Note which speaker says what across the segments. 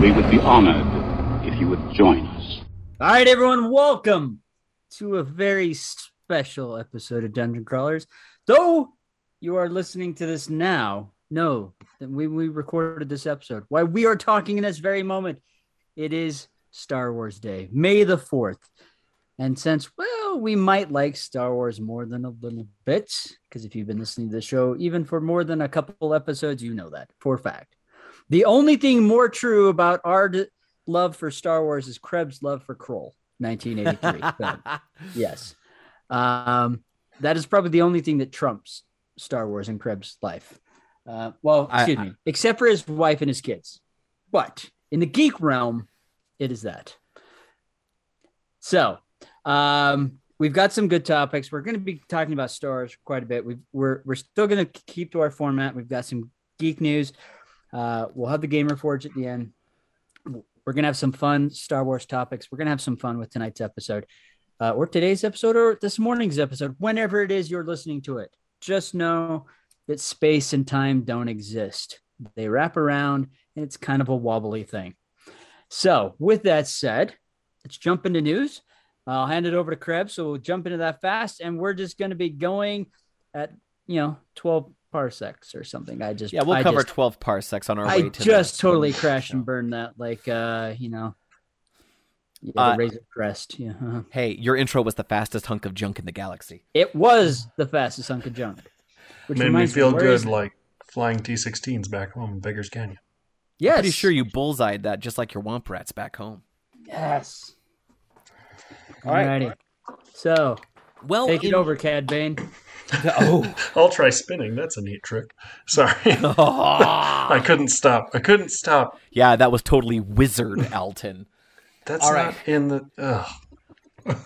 Speaker 1: We would be honored if you would join us.
Speaker 2: All right, everyone, welcome to a very special episode of Dungeon Crawlers. Though you are listening to this now, know that we, we recorded this episode. Why we are talking in this very moment, it is Star Wars Day, May the 4th. And since, well, we might like Star Wars more than a little bit, because if you've been listening to the show even for more than a couple episodes, you know that for a fact. The only thing more true about our d- love for Star Wars is Krebs' love for Krull, 1983. yes. Um, that is probably the only thing that trumps Star Wars in Krebs' life. Uh, well, excuse
Speaker 3: I-
Speaker 2: me, except for his wife and his kids. But in the geek realm, it is that. So, um, we've got some good topics. We're going to be talking about stars quite a bit. We've, we're we're still going to keep to our format. We've got some geek news. Uh, we'll have the Gamer Forge at the end. We're going to have some fun Star Wars topics. We're going to have some fun with tonight's episode, uh, or today's episode, or this morning's episode, whenever it is you're listening to it. Just know that space and time don't exist. They wrap around, and it's kind of a wobbly thing. So, with that said, let's jump into news. I'll hand it over to Krebs. So we'll jump into that fast, and we're just going to be going at you know 12 parsecs or something. I just
Speaker 3: Yeah, we'll
Speaker 2: I
Speaker 3: cover
Speaker 2: just-
Speaker 3: 12 parsecs on our
Speaker 2: I
Speaker 3: way to
Speaker 2: just
Speaker 3: the-
Speaker 2: totally
Speaker 3: the
Speaker 2: crashed and burned that, like uh, you know, yeah,
Speaker 3: Uh,
Speaker 2: Razor Crest. Yeah, uh-huh.
Speaker 3: Hey, your intro was the fastest hunk of junk in the galaxy.
Speaker 2: it was the fastest hunk of junk. Which
Speaker 4: Made me feel
Speaker 2: where
Speaker 4: good
Speaker 2: is-
Speaker 4: like flying T-16s back home in Beggars Canyon.
Speaker 2: yes,
Speaker 3: Pretty sure you bullseyed that just like your womp rats back home.
Speaker 2: Yes.
Speaker 3: All right.
Speaker 2: Alrighty. So
Speaker 3: Well,
Speaker 2: take it
Speaker 3: in-
Speaker 2: over, Cad Bane.
Speaker 3: oh,
Speaker 4: I'll try spinning. That's a neat trick. Sorry. I couldn't stop. I couldn't stop.
Speaker 3: yeah, that was totally wizard, Alton.
Speaker 4: That's
Speaker 3: All
Speaker 4: not
Speaker 3: right.
Speaker 4: in the. Ugh.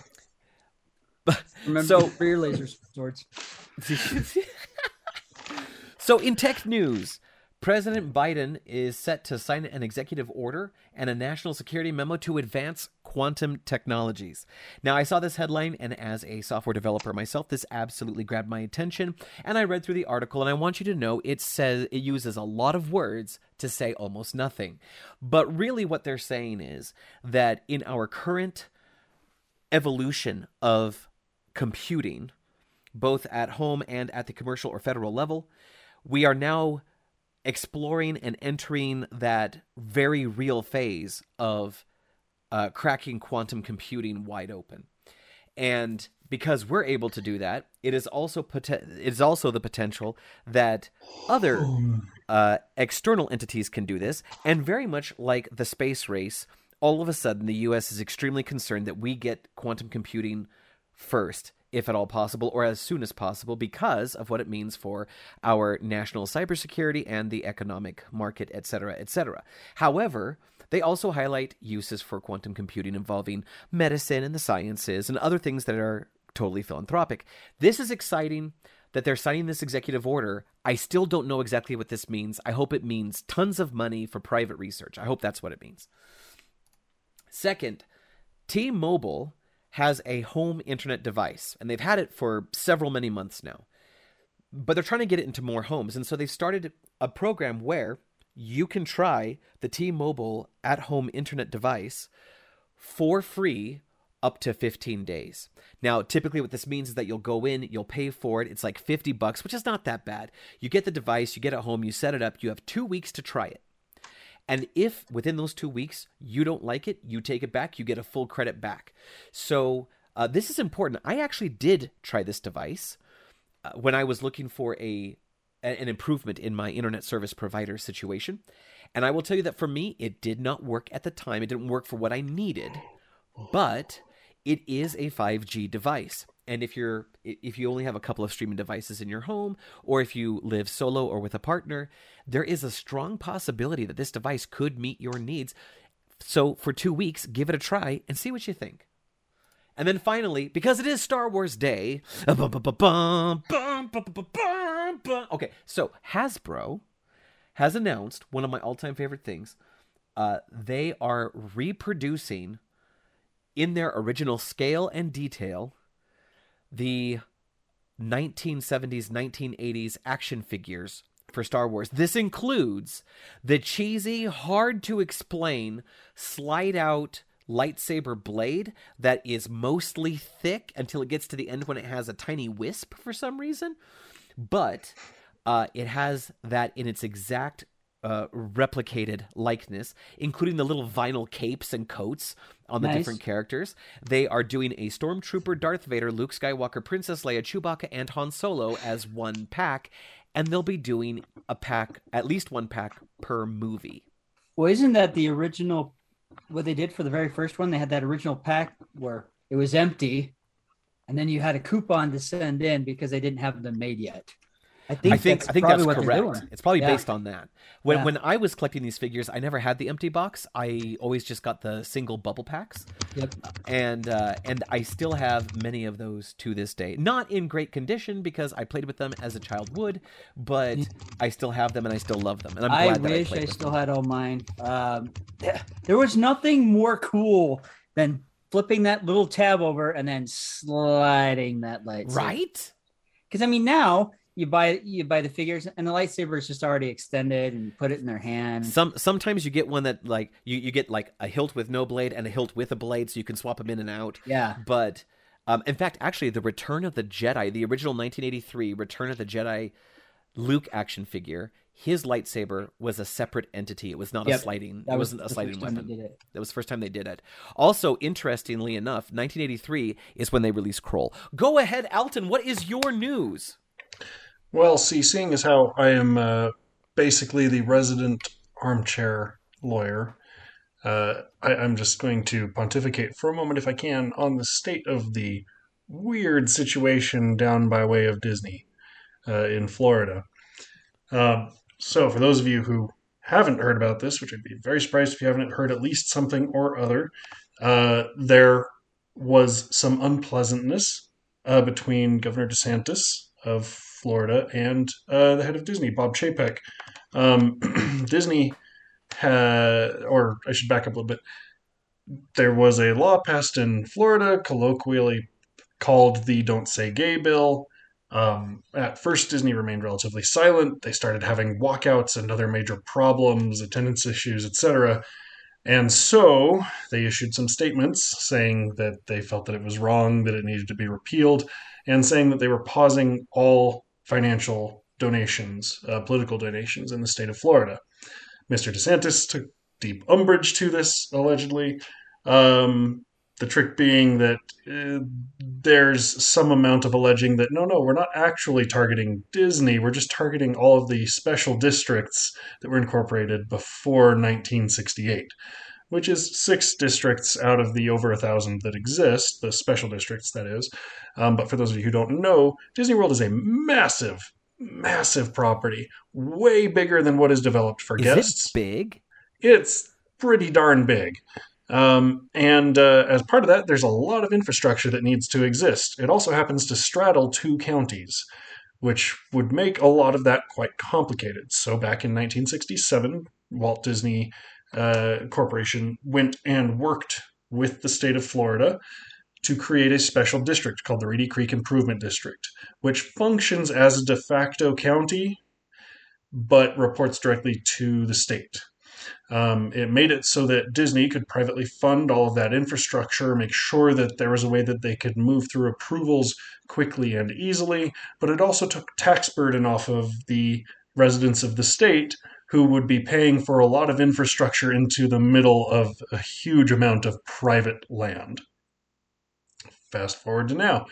Speaker 2: Remember
Speaker 3: So-
Speaker 2: for your laser swords.
Speaker 3: so, in tech news, President Biden is set to sign an executive order and a national security memo to advance quantum technologies. Now, I saw this headline, and as a software developer myself, this absolutely grabbed my attention. And I read through the article, and I want you to know it says it uses a lot of words to say almost nothing. But really, what they're saying is that in our current evolution of computing, both at home and at the commercial or federal level, we are now exploring and entering that very real phase of uh, cracking quantum computing wide open. And because we're able to do that, it is also pot- it is also the potential that other uh, external entities can do this, and very much like the space race, all of a sudden the U.S. is extremely concerned that we get quantum computing first, if at all possible, or as soon as possible, because of what it means for our national cybersecurity and the economic market, etc., cetera, et cetera. However, they also highlight uses for quantum computing involving medicine and the sciences and other things that are totally philanthropic. This is exciting that they're signing this executive order. I still don't know exactly what this means. I hope it means tons of money for private research. I hope that's what it means. Second, T Mobile has a home internet device, and they've had it for several many months now. But they're trying to get it into more homes, and so they've started a program where you can try the T Mobile at home internet device for free up to 15 days. Now, typically what this means is that you'll go in, you'll pay for it. It's like 50 bucks, which is not that bad. You get the device, you get it home, you set it up, you have 2 weeks to try it. And if within those 2 weeks you don't like it, you take it back, you get a full credit back. So, uh, this is important. I actually did try this device uh, when I was looking for a- an improvement in my internet service provider situation. And I will tell you that for me, it did not work at the time. It didn't work for what I needed, but it is a 5G device. And if you're if you only have a couple of streaming devices in your home or if you live solo or with a partner, there is a strong possibility that this device could meet your needs. So for 2 weeks, give it a try and see what you think. And then finally, because it is Star Wars Day, okay, so Hasbro has announced one of my all-time favorite things. Uh, they are reproducing in their original scale and detail the 1970s, 1980s action figures for Star Wars. This includes the cheesy, hard to explain, slide out lightsaber blade that is mostly thick until it gets to the end when it has a tiny wisp for some reason. But uh, it has that in its exact uh, replicated likeness, including the little vinyl capes and coats on the
Speaker 2: Nice.
Speaker 3: different characters. They are doing a Stormtrooper, Darth Vader, Luke Skywalker, Princess Leia, Chewbacca, and Han Solo as one pack, and they'll be doing a pack, at least one pack per movie.
Speaker 2: Well, isn't that the original? What they did for the very first one, they had that original pack where it was empty, and then you had a coupon to send in because they didn't have them made yet. I think
Speaker 3: I think
Speaker 2: that's
Speaker 3: I think
Speaker 2: probably
Speaker 3: that's correct. It's probably
Speaker 2: Yeah.
Speaker 3: based on that. When
Speaker 2: Yeah.
Speaker 3: when I was collecting these figures, I never had the empty box. I always just got the single bubble packs.
Speaker 2: Yep.
Speaker 3: and uh, and I still have many of those to this day. Not in great condition because I played with them as a child would, but I still have them and I still love them. And I'm
Speaker 2: I
Speaker 3: glad that I
Speaker 2: wish I still
Speaker 3: them.
Speaker 2: had all mine. Um, there was nothing more cool than flipping that little tab over and then sliding that light.
Speaker 3: Right?
Speaker 2: Because I mean, now you buy you buy the figures and the lightsaber is just already extended and you put it in their hand.
Speaker 3: Some sometimes you get one that like you, you get like a hilt with no blade and a hilt with a blade, so you can swap them in and out.
Speaker 2: Yeah.
Speaker 3: But um, in fact, actually, the Return of the Jedi, the original 1983 Return of the Jedi Luke action figure, his lightsaber was a separate entity. It was not a sliding.
Speaker 2: That
Speaker 3: it
Speaker 2: was
Speaker 3: wasn't a sliding
Speaker 2: first time they
Speaker 3: weapon.
Speaker 2: it.
Speaker 3: That was the first time they did it. Also, interestingly enough, 1983 is when they released Krull. Go ahead, Alton. What is your news?
Speaker 4: Well, see, seeing as how I am uh, basically the resident armchair lawyer, uh, I, I'm just going to pontificate for a moment, if I can, on the state of the weird situation down by way of Disney uh, in Florida. Um, so, for those of you who haven't heard about this, which I'd be very surprised if you haven't heard at least something or other, uh, there was some unpleasantness uh, between Governor DeSantis of Florida and uh, the head of Disney, Bob Chapek. Um, Disney or I should back up a little bit. There was a law passed in Florida, colloquially called the "Don't Say Gay" bill. Um, at first, Disney remained relatively silent. They started having walkouts and other major problems, attendance issues, etc. And so they issued some statements saying that they felt that it was wrong, that it needed to be repealed, and saying that they were pausing all financial donations, uh, political donations in the state of Florida. Mr. DeSantis took deep umbrage to this, allegedly. Um, the trick being that uh, there's some amount of alleging that no, no, we're not actually targeting Disney. We're just targeting all of the special districts that were incorporated before 1968, which is six districts out of the over a thousand that exist, the special districts, that is. Um, but for those of you who don't know, Disney World is a massive, massive property, way bigger than what is developed for
Speaker 3: Is
Speaker 4: guests
Speaker 3: it big?
Speaker 4: it's pretty darn big. Um, and uh, as part of that, there's a lot of infrastructure that needs to exist. It also happens to straddle two counties, which would make a lot of that quite complicated. So back in 1967, Walt Disney uh, Corporation went and worked with the state of Florida to create a special district called the Reedy Creek Improvement District, which functions as a de facto county but reports directly to the state. Um, it made it so that Disney could privately fund all of that infrastructure, make sure that there was a way that they could move through approvals quickly and easily, but it also took tax burden off of the residents of the state who would be paying for a lot of infrastructure into the middle of a huge amount of private land. Fast forward to now.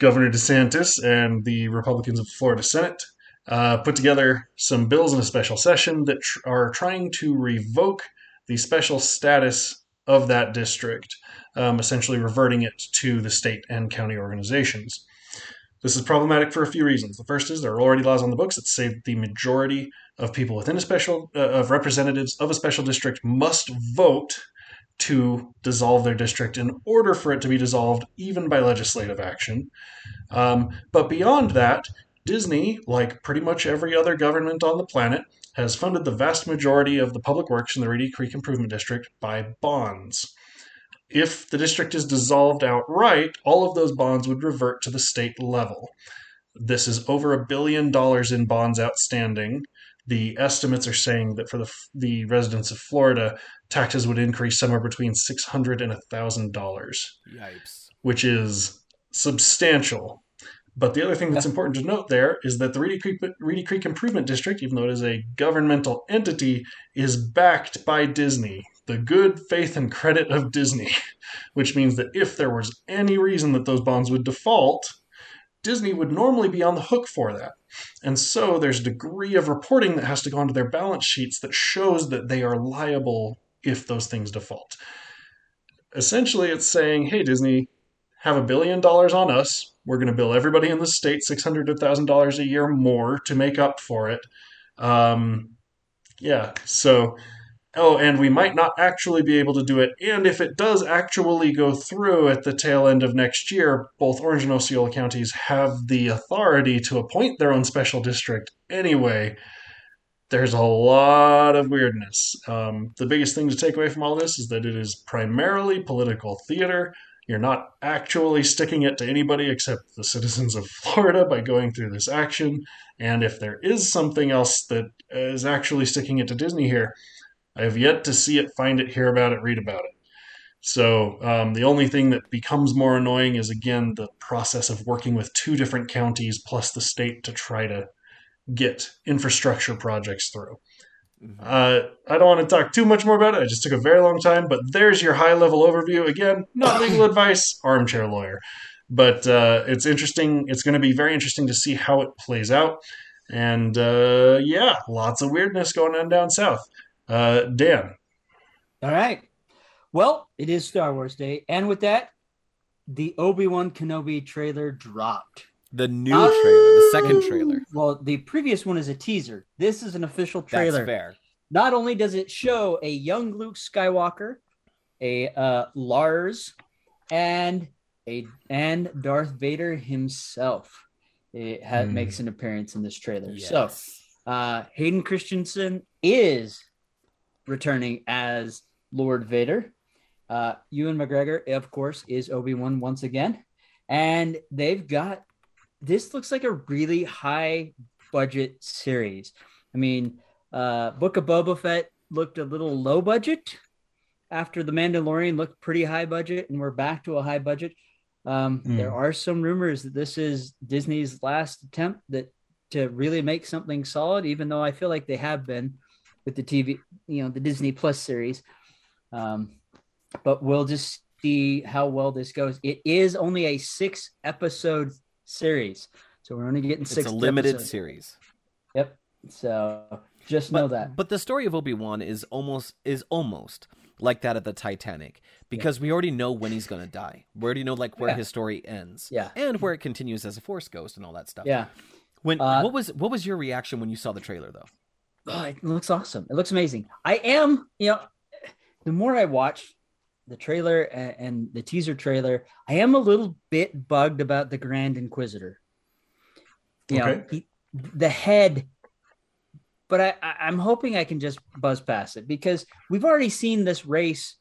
Speaker 4: Governor DeSantis and the Republicans of the Florida Senate uh, put together some bills in a special session that tr- are trying to revoke the special status of that district, um, essentially reverting it to the state and county organizations. This is problematic for a few reasons. The first is there are already laws on the books that say the majority of people within a special uh, of representatives of a special district must vote to dissolve their district in order for it to be dissolved, even by legislative action. Um, but beyond that, Disney, like pretty much every other government on the planet, has funded the vast majority of the public works in the Reedy Creek Improvement District by bonds. If the district is dissolved outright, all of those bonds would revert to the state level. This is over a billion dollars in bonds outstanding. The estimates are saying that for the the residents of Florida, taxes would increase somewhere between six hundred and a thousand dollars,
Speaker 3: Yipes.
Speaker 4: which is substantial. But the other thing that's important to note there is that the Reedy Creek, Reedy Creek Improvement District, even though it is a governmental entity, is backed by Disney, the good faith and credit of Disney, which means that if there was any reason that those bonds would default, Disney would normally be on the hook for that. And so there's a degree of reporting that has to go onto their balance sheets that shows that they are liable if those things default. Essentially, it's saying, hey, Disney, have a billion dollars on us. We're going to bill everybody in the state 600 to $1,000 a year more to make up for it. Um, yeah, so, oh, and we might not actually be able to do it. And if it does actually go through at the tail end of next year, both Orange and Osceola counties have the authority to appoint their own special district anyway. There's a lot of weirdness. Um, the biggest thing to take away from all this is that it is primarily political theater. You're not actually sticking it to anybody except the citizens of Florida by going through this action. And if there is something else that is actually sticking it to Disney here, I have yet to see it, find it, hear about it, read about it. So um, the only thing that becomes more annoying is again the process of working with two different counties plus the state to try to get infrastructure projects through. Uh, I don't want to talk too much more about it. I just took a very long time, but there's your high level overview. Again, not legal advice, armchair lawyer. But uh, it's interesting. It's going to be very interesting to see how it plays out. And uh, yeah, lots of weirdness going on down south. Uh, Dan.
Speaker 2: All right. Well, it is Star Wars Day. And with that, the Obi Wan Kenobi trailer dropped.
Speaker 3: The new trailer, the second trailer.
Speaker 2: Well, the previous one is a teaser. This is an official trailer.
Speaker 3: That's fair.
Speaker 2: Not only does it show a young Luke Skywalker, a uh, Lars, and a and Darth Vader himself. It ha-
Speaker 4: Hmm.
Speaker 2: makes an appearance in this trailer.
Speaker 3: Yes.
Speaker 2: So uh, Hayden Christensen is returning as Lord Vader. Uh, Ewan McGregor, of course, is Obi Wan once again, and they've got this looks like a really high budget series. I mean, uh, Book of Boba Fett looked a little low budget after The Mandalorian looked pretty high budget, and we're back to a high budget. Um,
Speaker 4: Hmm.
Speaker 2: There are some rumors that this is Disney's last attempt that to really make something solid, even though I feel like they have been with the TV, you know, the Disney Plus series. Um, but we'll just see how well this goes. It is only a six episode series, so we're only getting
Speaker 3: It's
Speaker 2: six.
Speaker 3: a limited series.
Speaker 2: Yep. So just
Speaker 3: But,
Speaker 2: know that.
Speaker 3: but the story of Obi Wan is almost is almost like that of the Titanic because we already know when he's gonna die. We already know like where
Speaker 2: Yeah.
Speaker 3: his story ends.
Speaker 2: Yeah.
Speaker 3: and where it continues as a Force ghost and all that stuff.
Speaker 2: Yeah.
Speaker 3: When
Speaker 2: Uh,
Speaker 3: what was what was your reaction when you saw the trailer though?
Speaker 2: Oh, it looks awesome. It looks amazing. I am, you know, the more I watch the trailer and, the teaser trailer, I am a little bit bugged about the Grand Inquisitor. You know,
Speaker 4: Okay.
Speaker 2: he, the head, but I, I, I'm hoping I can just buzz past it because we've already seen this race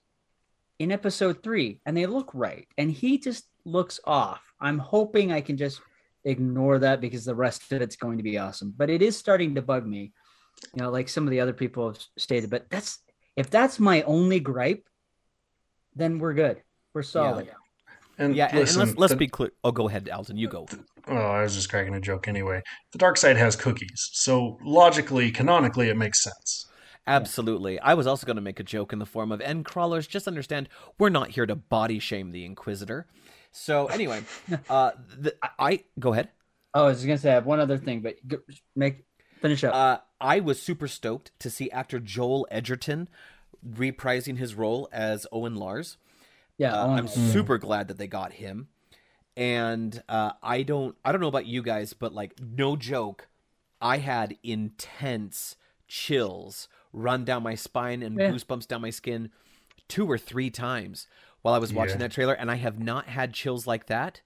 Speaker 2: in episode three and they look right. And he just looks off. I'm hoping I can just ignore that because the rest of it's going to be awesome. But it is starting to bug me you know, like some of the other people have stated. But that's if that's my only gripe, then we're good. We're solid.
Speaker 4: And
Speaker 3: Yeah, and, and
Speaker 4: listen,
Speaker 3: let's let's
Speaker 4: the-
Speaker 3: be clear. Oh, go ahead, Alton. You go.
Speaker 4: Oh, I was just cracking a joke anyway. The dark side has cookies, so logically, canonically, it makes sense.
Speaker 3: Absolutely. I was also going to make a joke in the form of end crawlers. Just understand, we're not here to body shame the Inquisitor. So anyway, uh, the, I, I go ahead.
Speaker 2: Oh, I was gonna say I have one other thing, but make finish up.
Speaker 3: Uh, I was super stoked to see actor Joel Edgerton reprising his role as Owen Lars.
Speaker 2: yeah,
Speaker 3: Uh,
Speaker 2: I wanna-
Speaker 3: I'm super glad that they got him. And uh, I don't I don't know about you guys, but like no joke, I had intense chills run down my spine and
Speaker 2: Yeah.
Speaker 3: goosebumps down my skin two or three times while I was watching
Speaker 4: Yeah.
Speaker 3: that trailer, and I have not had chills like that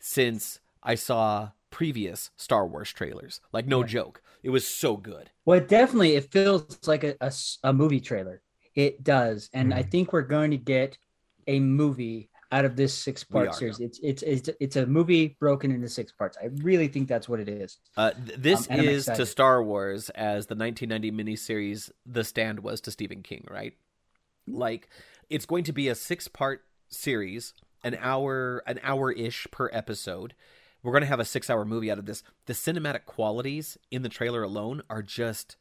Speaker 3: since I saw previous Star Wars trailers. Like no joke, it was so good.
Speaker 2: well, it definitely it feels like a a movie trailer. It does, and I think we're going to get a movie out of this six part series. It's, it's it's it's a movie broken into six parts. I really think that's what it is.
Speaker 3: Uh, th- this
Speaker 2: Um,
Speaker 3: is to. Star Wars as the 1990 miniseries The Stand was to Stephen King, right? Like, it's going to be a six-part series, an hour, an hour-ish per episode. We're going to have a six-hour movie out of this. The cinematic qualities in the trailer alone are just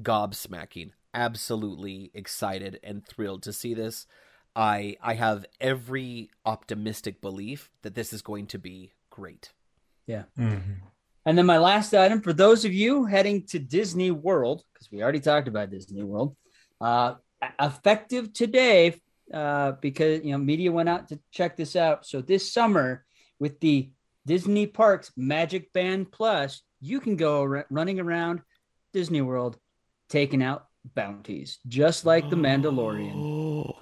Speaker 3: gobsmacking. Absolutely excited and thrilled to see this. I I have every optimistic belief that this is going to be great.
Speaker 4: Mhm.
Speaker 2: And then my last item for those of you heading to Disney World, because we already talked about Disney World, uh, effective today, uh, because you know media went out to check this out. So this summer, with the Disney Parks Magic Band Plus, you can go ar- running around Disney World, taking out bounties, just like the Mandalorian.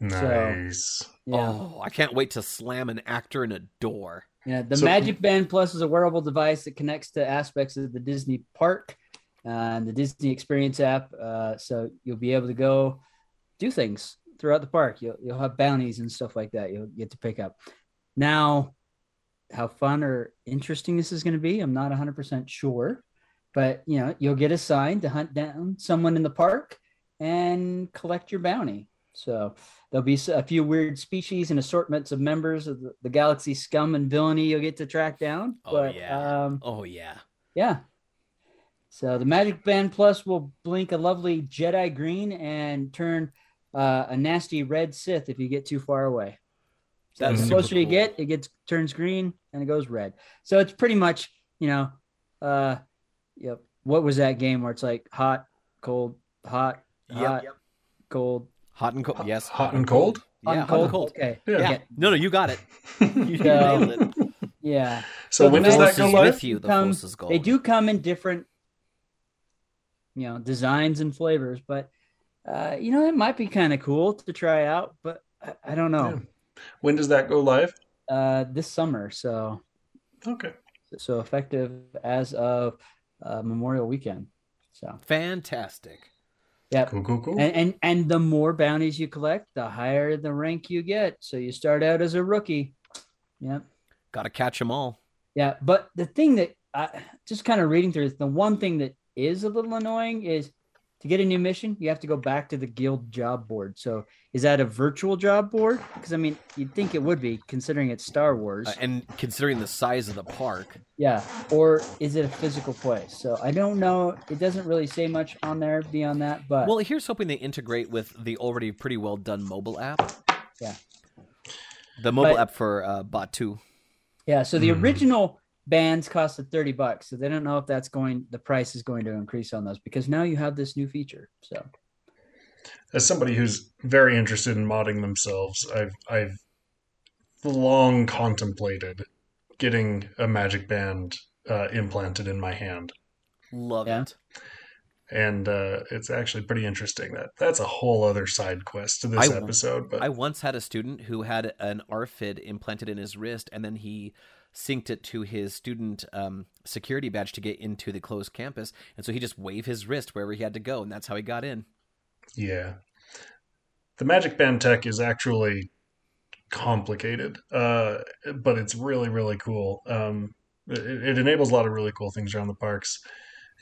Speaker 4: Nice.
Speaker 2: Yeah.
Speaker 3: Oh, I can't wait to slam an actor in a door.
Speaker 2: Yeah, the
Speaker 4: So-
Speaker 2: Magic Band Plus is a wearable device that connects to aspects of the Disney park uh, and the Disney Experience app. Uh, so you'll be able to go do things throughout the park. You'll, you'll have bounties and stuff like that you'll get to pick up. Now, how fun or interesting this is going to be, I'm not 100% sure. But, you know, you'll get assigned to hunt down someone in the park and collect your bounty. So there'll be a few weird species and assortments of members of the, the galaxy scum and villainy you'll get to track down.
Speaker 3: Oh,
Speaker 2: but
Speaker 3: yeah.
Speaker 2: um,
Speaker 3: Oh yeah.
Speaker 2: yeah. So the Magic Band Plus will blink a lovely Jedi green and turn uh, a nasty red Sith if you get too far away. So
Speaker 3: That's
Speaker 2: the
Speaker 3: super
Speaker 2: closer you get, it gets turns green and it goes red. So it's pretty much, you know, uh, yep. What was that game where it's like hot, cold, hot,
Speaker 3: Yep.
Speaker 2: hot, cold,
Speaker 3: Hot and cold. Yes.
Speaker 4: Hot and cold?
Speaker 2: hot
Speaker 3: Yeah.
Speaker 2: and
Speaker 3: Hot and cold.
Speaker 2: Okay.
Speaker 4: Yeah.
Speaker 3: Yeah. No, no, you got it. You
Speaker 2: So-
Speaker 3: nailed it.
Speaker 2: Yeah.
Speaker 4: So,
Speaker 2: So
Speaker 4: when does that
Speaker 3: Force
Speaker 4: go
Speaker 3: is
Speaker 4: live?
Speaker 3: with you. The
Speaker 2: Come-
Speaker 3: force is gold.
Speaker 2: They do come in different, you know, designs and flavors, but uh, you know, it might be kind of cool to try out, but I, I don't know.
Speaker 4: When does that go live?
Speaker 2: Uh, this summer, so
Speaker 4: Okay.
Speaker 2: so effective as of uh, Memorial Weekend. So
Speaker 3: Fantastic.
Speaker 2: yeah,
Speaker 4: Cool, cool, cool.
Speaker 2: and, and and the more bounties you collect, the higher the rank you get. So you start out as a rookie. Yep.
Speaker 3: Got to catch them all.
Speaker 2: Yeah, but the thing that I just kind of reading through this, the one thing that is a little annoying is to get a new mission, you have to go back to the guild job board. So is that a virtual job board? Because I mean, you'd think it would be, considering it's Star Wars.
Speaker 3: Uh, and considering the size of the park,
Speaker 2: yeah, or is it a physical place? So I don't know. It doesn't really say much on there beyond that, but
Speaker 3: well, here's hoping they integrate with the already pretty well done mobile app.
Speaker 2: Yeah.
Speaker 3: The mobile
Speaker 2: But-
Speaker 3: app for uh, Bot 2.
Speaker 2: yeah. So the
Speaker 4: Mhm.
Speaker 2: original bands costed thirty bucks, so they don't know if that's going. The price is going to increase on those because now you have this new feature. So
Speaker 4: As somebody who's very interested in modding themselves, I've I've long contemplated getting a magic band uh, implanted in my hand.
Speaker 3: Love
Speaker 2: Yeah.
Speaker 3: it.
Speaker 4: and uh, it's actually pretty interesting. That that's a whole other side quest to this
Speaker 3: I-
Speaker 4: episode. But
Speaker 3: I once had a student who had an RFID implanted in his wrist, and then he synced it to his student um, security badge to get into the closed campus. And so he just waved his wrist wherever he had to go, and that's how he got in.
Speaker 4: yeah, the magic band tech is actually complicated, uh, but it's really really cool. Um, it, it enables a lot of really cool things around the parks.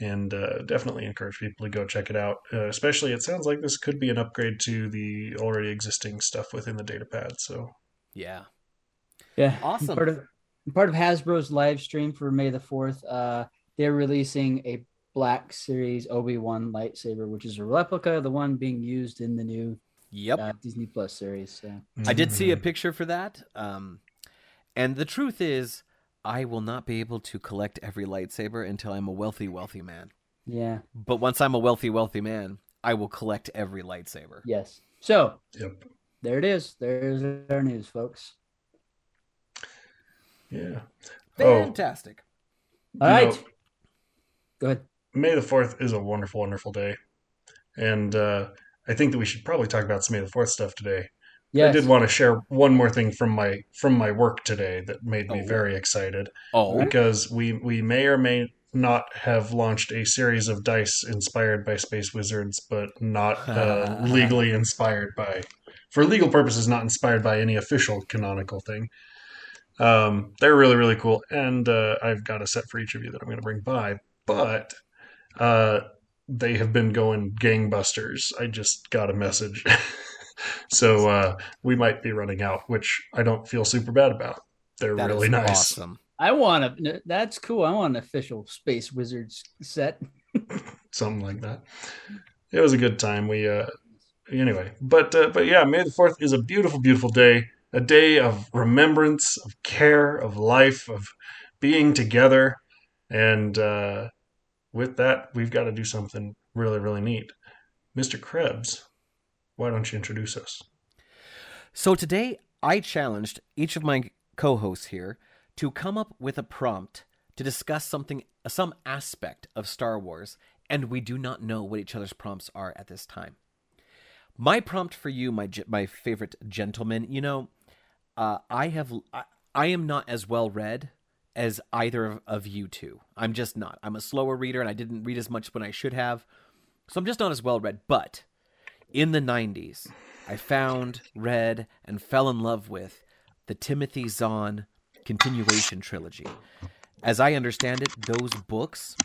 Speaker 4: And uh, definitely encourage people to go check it out. Uh, especially, it sounds like this could be an upgrade to the already existing stuff within the data pad. So,
Speaker 3: Yeah.
Speaker 2: Yeah,
Speaker 3: Awesome.
Speaker 2: Part of part of Hasbro's live stream for May the fourth. Uh, they're releasing a Black Series Obi Wan lightsaber, which is a replica of the one being used in the new
Speaker 3: Yep.
Speaker 2: uh, Disney Plus series. So.
Speaker 3: I did see a
Speaker 4: Mhm.
Speaker 3: picture for that. Um, and the truth is, I will not be able to collect every lightsaber until I'm a wealthy, wealthy man.
Speaker 2: Yeah.
Speaker 3: But once I'm a wealthy, wealthy man, I will collect every lightsaber.
Speaker 2: Yes. So
Speaker 4: Yep.
Speaker 2: there it is. There's our news, folks.
Speaker 4: Yeah. Oh,
Speaker 3: Fantastic.
Speaker 2: All
Speaker 4: You
Speaker 2: right.
Speaker 4: know,
Speaker 2: Go ahead.
Speaker 4: May the 4th is a wonderful, wonderful day. And uh, I think that we should probably talk about some May the 4th stuff today.
Speaker 2: Yes.
Speaker 4: I did want to share one more thing from my from my work today that made me
Speaker 3: Oh.
Speaker 4: very excited
Speaker 3: Oh,
Speaker 4: because we we may or may not have launched a series of dice inspired by Space Wizards, but not uh, legally inspired by for legal purposes, not inspired by any official canonical thing. Um, they're really, really cool. And uh, I've got a set for each of you that I'm going to bring by. But uh, they have been going gangbusters. I just got a message. so uh, we might be running out, which I don't feel super bad about. They're
Speaker 3: That
Speaker 4: really nice.
Speaker 3: awesome.
Speaker 2: I want a That's cool. I want an official Space Wizards set.
Speaker 4: something like that. It was a good time. We uh anyway, but uh, but yeah, May the 4th is a beautiful beautiful day, a day of remembrance, of care, of life, of being together. And uh with that, we've got to do something really really neat. Mr. Krebs, why don't you introduce us?
Speaker 3: So today I challenged each of my co-hosts here to come up with a prompt to discuss something some aspect of Star Wars and we do not know what each other's prompts are at this time. My prompt for you my my favorite gentleman, you know, uh, I have I, I am not as well read as either of, of you two. I'm just not. I'm a slower reader and I didn't read as much when I should have. So I'm just not as well read, but in the 90s, I found, read, and fell in love with the Timothy Zahn continuation trilogy. As I understand it, those books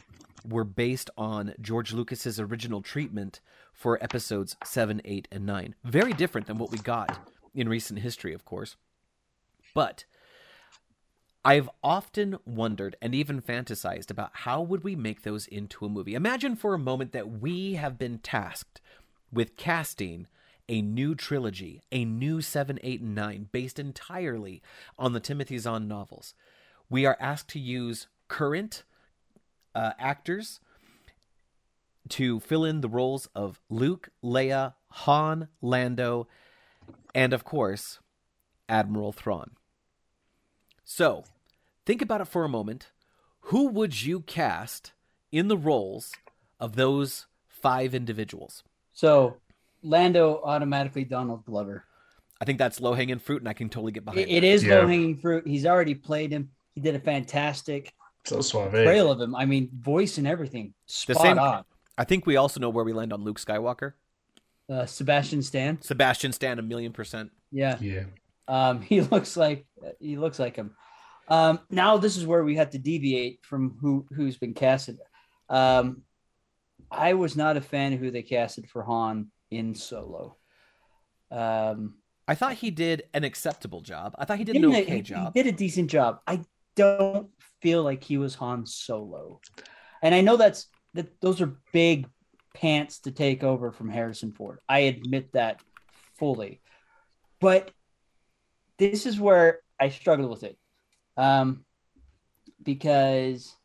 Speaker 3: were based on George Lucas's original treatment for episodes 7, 8, and 9. Very different than what we got in recent history, of course. But I've often wondered and even fantasized about how would we make those into a movie. Imagine for a moment that we have been tasked with casting a new trilogy, a new 7, 8, and 9 based entirely on the Timothy Zahn novels. We are asked to use current uh, actors to fill in the roles of Luke, Leia, Han, Lando, and of course, Admiral Thrawn. So, think about it for a moment. Who would you cast in the roles of those five individuals?
Speaker 2: So Lando automatically Donald Glover.
Speaker 3: I think that's low hanging fruit, and I can totally get behind
Speaker 2: It, it
Speaker 3: that.
Speaker 2: is
Speaker 4: Yeah.
Speaker 2: low hanging fruit. He's already played him. He did a fantastic
Speaker 4: So suave.
Speaker 2: trail of him. I mean, voice and everything. Spot
Speaker 3: same-
Speaker 2: on.
Speaker 3: I think we also know where we land on Luke Skywalker.
Speaker 2: Uh, Sebastian Stan.
Speaker 3: Sebastian Stan, a million percent.
Speaker 2: Yeah.
Speaker 4: Yeah.
Speaker 2: Um, he looks like he looks like him. Um, now this is where we have to deviate from who who's been casted. Um, I was not a fan of who they casted for Han in Solo. Um,
Speaker 3: I thought he did an acceptable job. I thought he did an okay
Speaker 2: he-
Speaker 3: job.
Speaker 2: He did a decent job. I don't feel like he was Han Solo, and I know that's that those are big pants to take over from Harrison Ford. I admit that fully, but this is where I struggled with it, um, because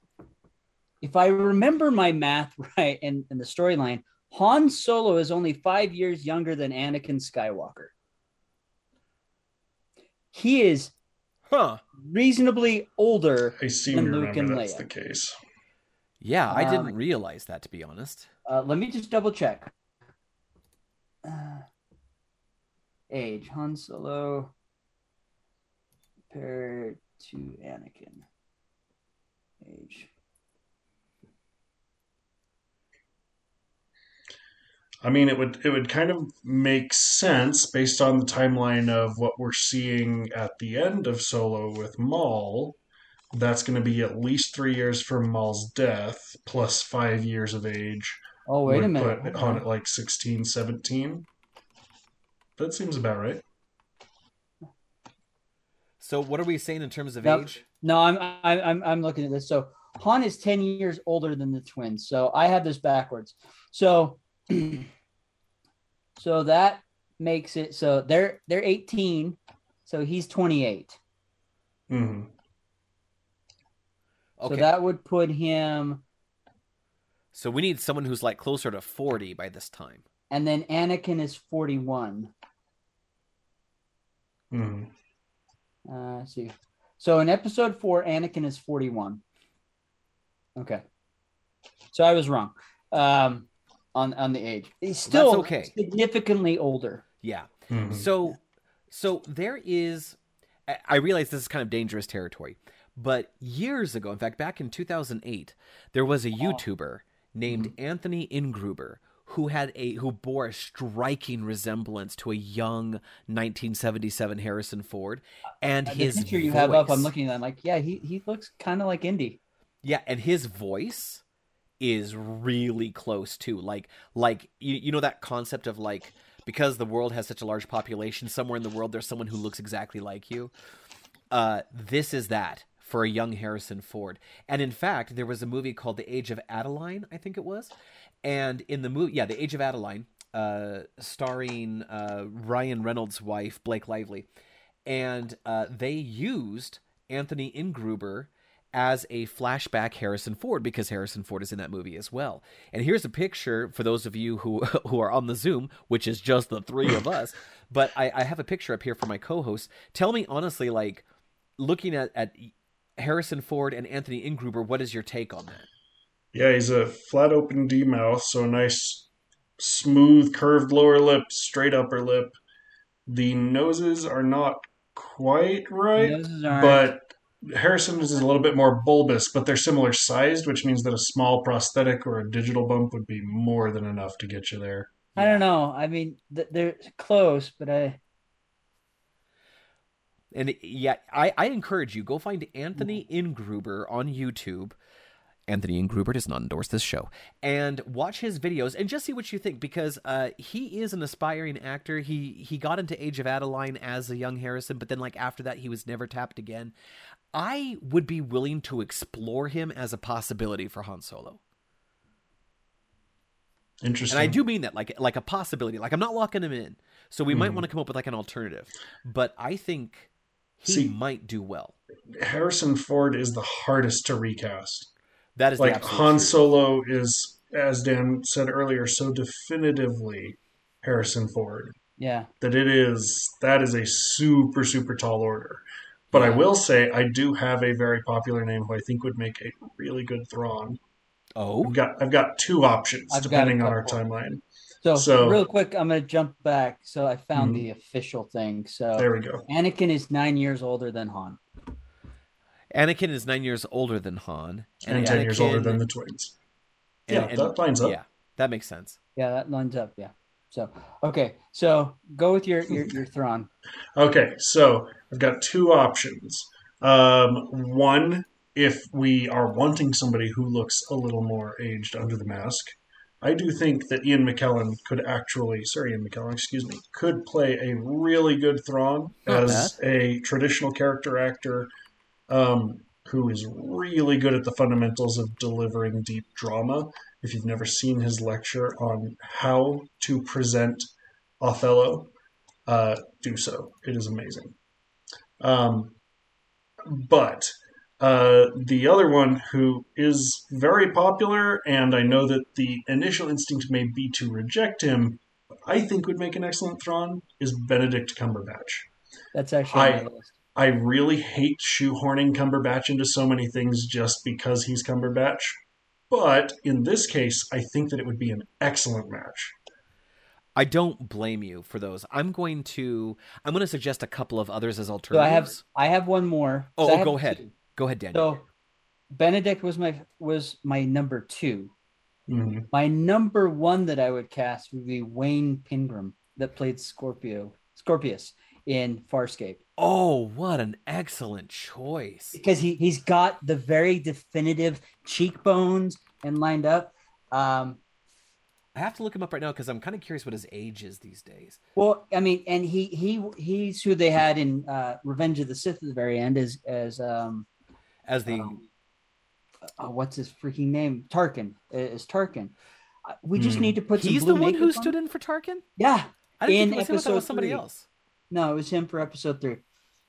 Speaker 2: if I remember my math right and, and the storyline, Han Solo is only five years younger than Anakin Skywalker. He is
Speaker 3: Huh.
Speaker 2: reasonably older.
Speaker 4: I seem
Speaker 2: And
Speaker 4: to
Speaker 2: Luke
Speaker 4: remember
Speaker 2: and
Speaker 4: that's
Speaker 2: Leia.
Speaker 4: the case.
Speaker 3: Yeah, I didn't
Speaker 2: Um,
Speaker 3: realize that, to be honest.
Speaker 2: Uh, let me just double check. Uh, age Han Solo compared to Anakin. Age.
Speaker 4: I mean, it would it would kind of make sense based on the timeline of what we're seeing at the end of Solo with Maul. That's going to be at least three years from Maul's death, plus five years of age.
Speaker 2: Oh wait a minute.
Speaker 4: Put Han
Speaker 2: on.
Speaker 4: at like 16, 17. That seems about right.
Speaker 3: So, what are we saying in terms of
Speaker 2: Nope.
Speaker 3: age?
Speaker 2: No, I'm I- I'm I'm looking at this. So Han is ten years older than the twins. So I have this backwards. So so that makes it so they're they're 18. So he's 28.
Speaker 4: hmm
Speaker 3: Okay.
Speaker 2: So that would put him
Speaker 3: So we need someone who's like closer to 40 by this time.
Speaker 2: and then Anakin is 41.
Speaker 4: hmm
Speaker 2: Uh, let's see. So in episode four, Anakin is 41. Okay. So I was wrong um, on, on the age. He's still
Speaker 3: okay.
Speaker 2: significantly older.
Speaker 3: Yeah.
Speaker 4: hmm
Speaker 3: So so there is I- I realize this is kind of dangerous territory, but years ago, in fact back in 2008, there was a YouTuber named Anthony Ingruber who had a who bore a striking resemblance to a young 1977 Harrison Ford, and
Speaker 2: Uh,
Speaker 3: his
Speaker 2: picture you
Speaker 3: voice,
Speaker 2: have up, I'm looking at. I'm like, yeah, he he looks kind of like Indy.
Speaker 3: Yeah, and his voice is really close too. Like like you, you know that concept of like because the world has such a large population, somewhere in the world there's someone who looks exactly like you. Uh, this is that for a young Harrison Ford. And in fact, there was a movie called The Age of Adaline, I think it was. And in the movie, yeah, The Age of Adaline, uh, starring uh, Ryan Reynolds' wife, Blake Lively. And uh, they used Anthony Ingruber as a flashback Harrison Ford because Harrison Ford is in that movie as well. And here's a picture for those of you who who are on the Zoom, which is just the three of us. But I, I have a picture up here for my co-host. Tell me honestly, like looking at, at Harrison Ford and Anthony Ingruber, what is your take on that?
Speaker 4: Yeah, he's a flat open D mouth, so a nice smooth curved lower lip, straight upper lip. The noses are not quite right, but Harrison's is a little bit more bulbous, but they're similar sized, which means that a small prosthetic or a digital bump would be more than enough to get you there.
Speaker 2: I don't know. I mean, they're close, but I
Speaker 3: And yeah, I, I encourage you go find Anthony Ingruber on YouTube. Anthony Ingruber does not endorse this show, and watch his videos and just see what you think because uh, he is an aspiring actor. He he got into Age of Adaline as a young Harrison, but then like after that, he was never tapped again. I would be willing to explore him as a possibility for Han Solo,
Speaker 4: Interesting.
Speaker 3: and I do mean that like like a possibility. Like I'm not locking him in, so we might
Speaker 4: Mhm.
Speaker 3: want to come up with like an alternative. But I think he
Speaker 4: See-
Speaker 3: might do well.
Speaker 4: Harrison Ford is the hardest to recast.
Speaker 3: That is
Speaker 4: like Han
Speaker 3: truth.
Speaker 4: Solo is, as Dan said earlier, so definitively Harrison Ford
Speaker 2: yeah.
Speaker 4: that it is that is a super super tall order. But I will say I do have a very popular name who I think would make a really good Thrawn.
Speaker 3: Oh,
Speaker 4: I've got I've got two options
Speaker 2: I've
Speaker 4: depending on our timeline.
Speaker 2: So,
Speaker 4: So-
Speaker 2: real quick, I'm gonna jump back. So I found
Speaker 4: Mhm.
Speaker 2: the official thing. So
Speaker 4: There we go.
Speaker 2: Anakin is nine years older than Han.
Speaker 3: Anakin is nine years older than Han,
Speaker 4: And, ten years older than the twins.
Speaker 3: and-
Speaker 4: yeah,
Speaker 3: and-
Speaker 4: that lines up.
Speaker 3: Yeah, that makes sense.
Speaker 2: Yeah, that lines up. Yeah. So okay, so go with your your your Thrawn.
Speaker 4: Okay, so I've got two options. Um, one, if we are wanting somebody who looks a little more aged under the mask, I do think that Ian McKellen could actually, sorry, Ian McKellen, excuse me, could play a really good Thrawn
Speaker 3: Not
Speaker 4: as a traditional character actor um, who is really good at the fundamentals of delivering deep drama. If you've never seen his lecture on how to present Othello, uh, do so. It is amazing. Um, but uh, the other one who is very popular, and I know that the initial instinct may be to reject him, but I think would make an excellent Thrawn, is Benedict Cumberbatch.
Speaker 2: That's actually on
Speaker 4: I-
Speaker 2: my list.
Speaker 4: I really hate shoehorning Cumberbatch into so many things just because he's Cumberbatch. But in this case, I think that it would be an excellent match.
Speaker 3: I don't blame you for those. I'm going to I'm going to suggest a couple of others as
Speaker 2: So I
Speaker 3: alternatives.
Speaker 2: have I have one more.
Speaker 3: Oh,
Speaker 2: So
Speaker 3: oh, go ahead.
Speaker 2: two.
Speaker 3: Go ahead, Daniel.
Speaker 2: So Benedict was my was my number two.
Speaker 4: Mhm.
Speaker 2: My number one that I would cast would be Wayne Pygram that played Scorpio Scorpius in Farscape
Speaker 3: oh, what an excellent choice.
Speaker 2: because he he's got the very definitive cheekbones and lined up. Um,
Speaker 3: I have to look him up right now because I'm kind of curious what his age is these days.
Speaker 2: well, I mean, and he he he's who they had in uh, Revenge of the Sith at the very end as as um,
Speaker 3: As the
Speaker 2: um, uh, what's his freaking name Tarkin is Tarkin. We just
Speaker 4: Hmm.
Speaker 2: need to put some
Speaker 3: he's
Speaker 2: blue
Speaker 3: the one who
Speaker 2: on.
Speaker 3: stood in for Tarkin.
Speaker 2: Yeah,
Speaker 3: I didn't
Speaker 2: In
Speaker 3: think it was him. I thought it
Speaker 2: episode
Speaker 3: was somebody
Speaker 2: three.
Speaker 3: else.
Speaker 2: no, it was him for episode three.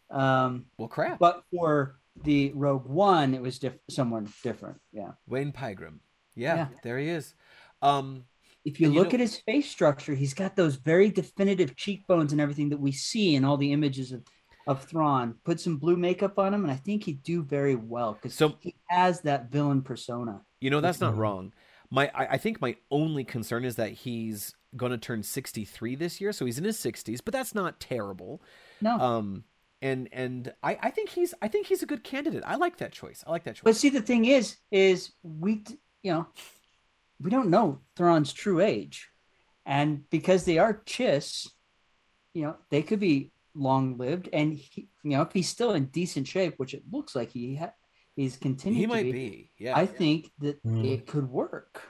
Speaker 2: Um,
Speaker 3: Well, crap.
Speaker 2: but for the Rogue One, it was diff- someone different. Yeah.
Speaker 3: Wayne Pygram. Yeah,
Speaker 2: Yeah.
Speaker 3: there he is. Um,
Speaker 2: If you
Speaker 3: And you
Speaker 2: look
Speaker 3: know-
Speaker 2: at his face structure, he's got those very definitive cheekbones and everything that we see in all the images of, of Thrawn. Put some blue makeup on him, and I think he'd do very well because
Speaker 3: So-
Speaker 2: he has that villain persona.
Speaker 3: You know, that's not
Speaker 4: Mhm.
Speaker 3: wrong. My, I, I think my only concern is that he's going to turn 63 this year, so he's in his 60s, but that's not terrible.
Speaker 2: No,
Speaker 3: Um, and and I, I think he's I think he's a good candidate. I like that choice. I like that choice.
Speaker 2: but see, the thing is, is we, you know, we don't know Thrawn's true age. and because they are Chiss, you know, they could be long lived. And he, you know, if he's still in decent shape, which it looks like he ha- he's continuing
Speaker 3: He
Speaker 2: to
Speaker 3: might
Speaker 2: be,
Speaker 3: be. Yeah.
Speaker 2: I think that
Speaker 4: Mm.
Speaker 2: it could work.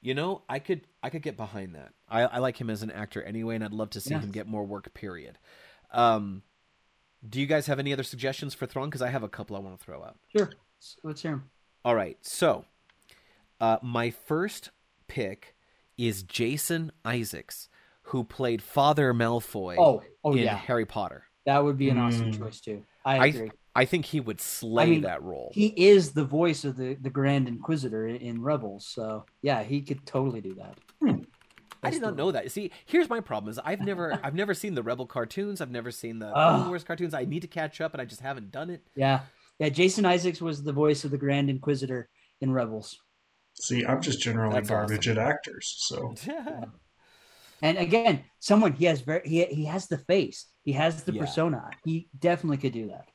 Speaker 3: You know, I could I could get behind that. I, I like him as an actor anyway, and I'd love to see
Speaker 2: Yeah.
Speaker 3: him get more work. Period. Um, do you guys have any other suggestions for Thrawn? Because I have a couple I want to throw out.
Speaker 2: Sure. Let's hear them.
Speaker 3: All right, so uh, my first pick is Jason Isaacs, who played Father Malfoy
Speaker 2: Oh, oh
Speaker 3: in
Speaker 2: yeah,
Speaker 3: Harry Potter.
Speaker 2: that would be an awesome
Speaker 4: Mm.
Speaker 2: choice too. I
Speaker 3: I
Speaker 2: agree.
Speaker 3: I think he would slay
Speaker 2: I mean,
Speaker 3: that role.
Speaker 2: he is the voice of the the Grand Inquisitor in, in Rebels, so yeah, he could totally do that.
Speaker 4: Hmm.
Speaker 3: I did not know that. See, here's my problem: is I've never I've never seen the Rebel cartoons. I've never seen the
Speaker 2: Ugh.
Speaker 3: Clone Wars cartoons. I need to catch up, and I just haven't done it.
Speaker 2: Yeah, yeah. Jason Isaacs was the voice of the Grand Inquisitor in Rebels,
Speaker 4: See, I'm just generally
Speaker 3: That's
Speaker 4: garbage
Speaker 3: awesome.
Speaker 4: at actors. So
Speaker 2: and again, someone he has very he he has the face, he has the
Speaker 3: Yeah.
Speaker 2: persona. He definitely could do that.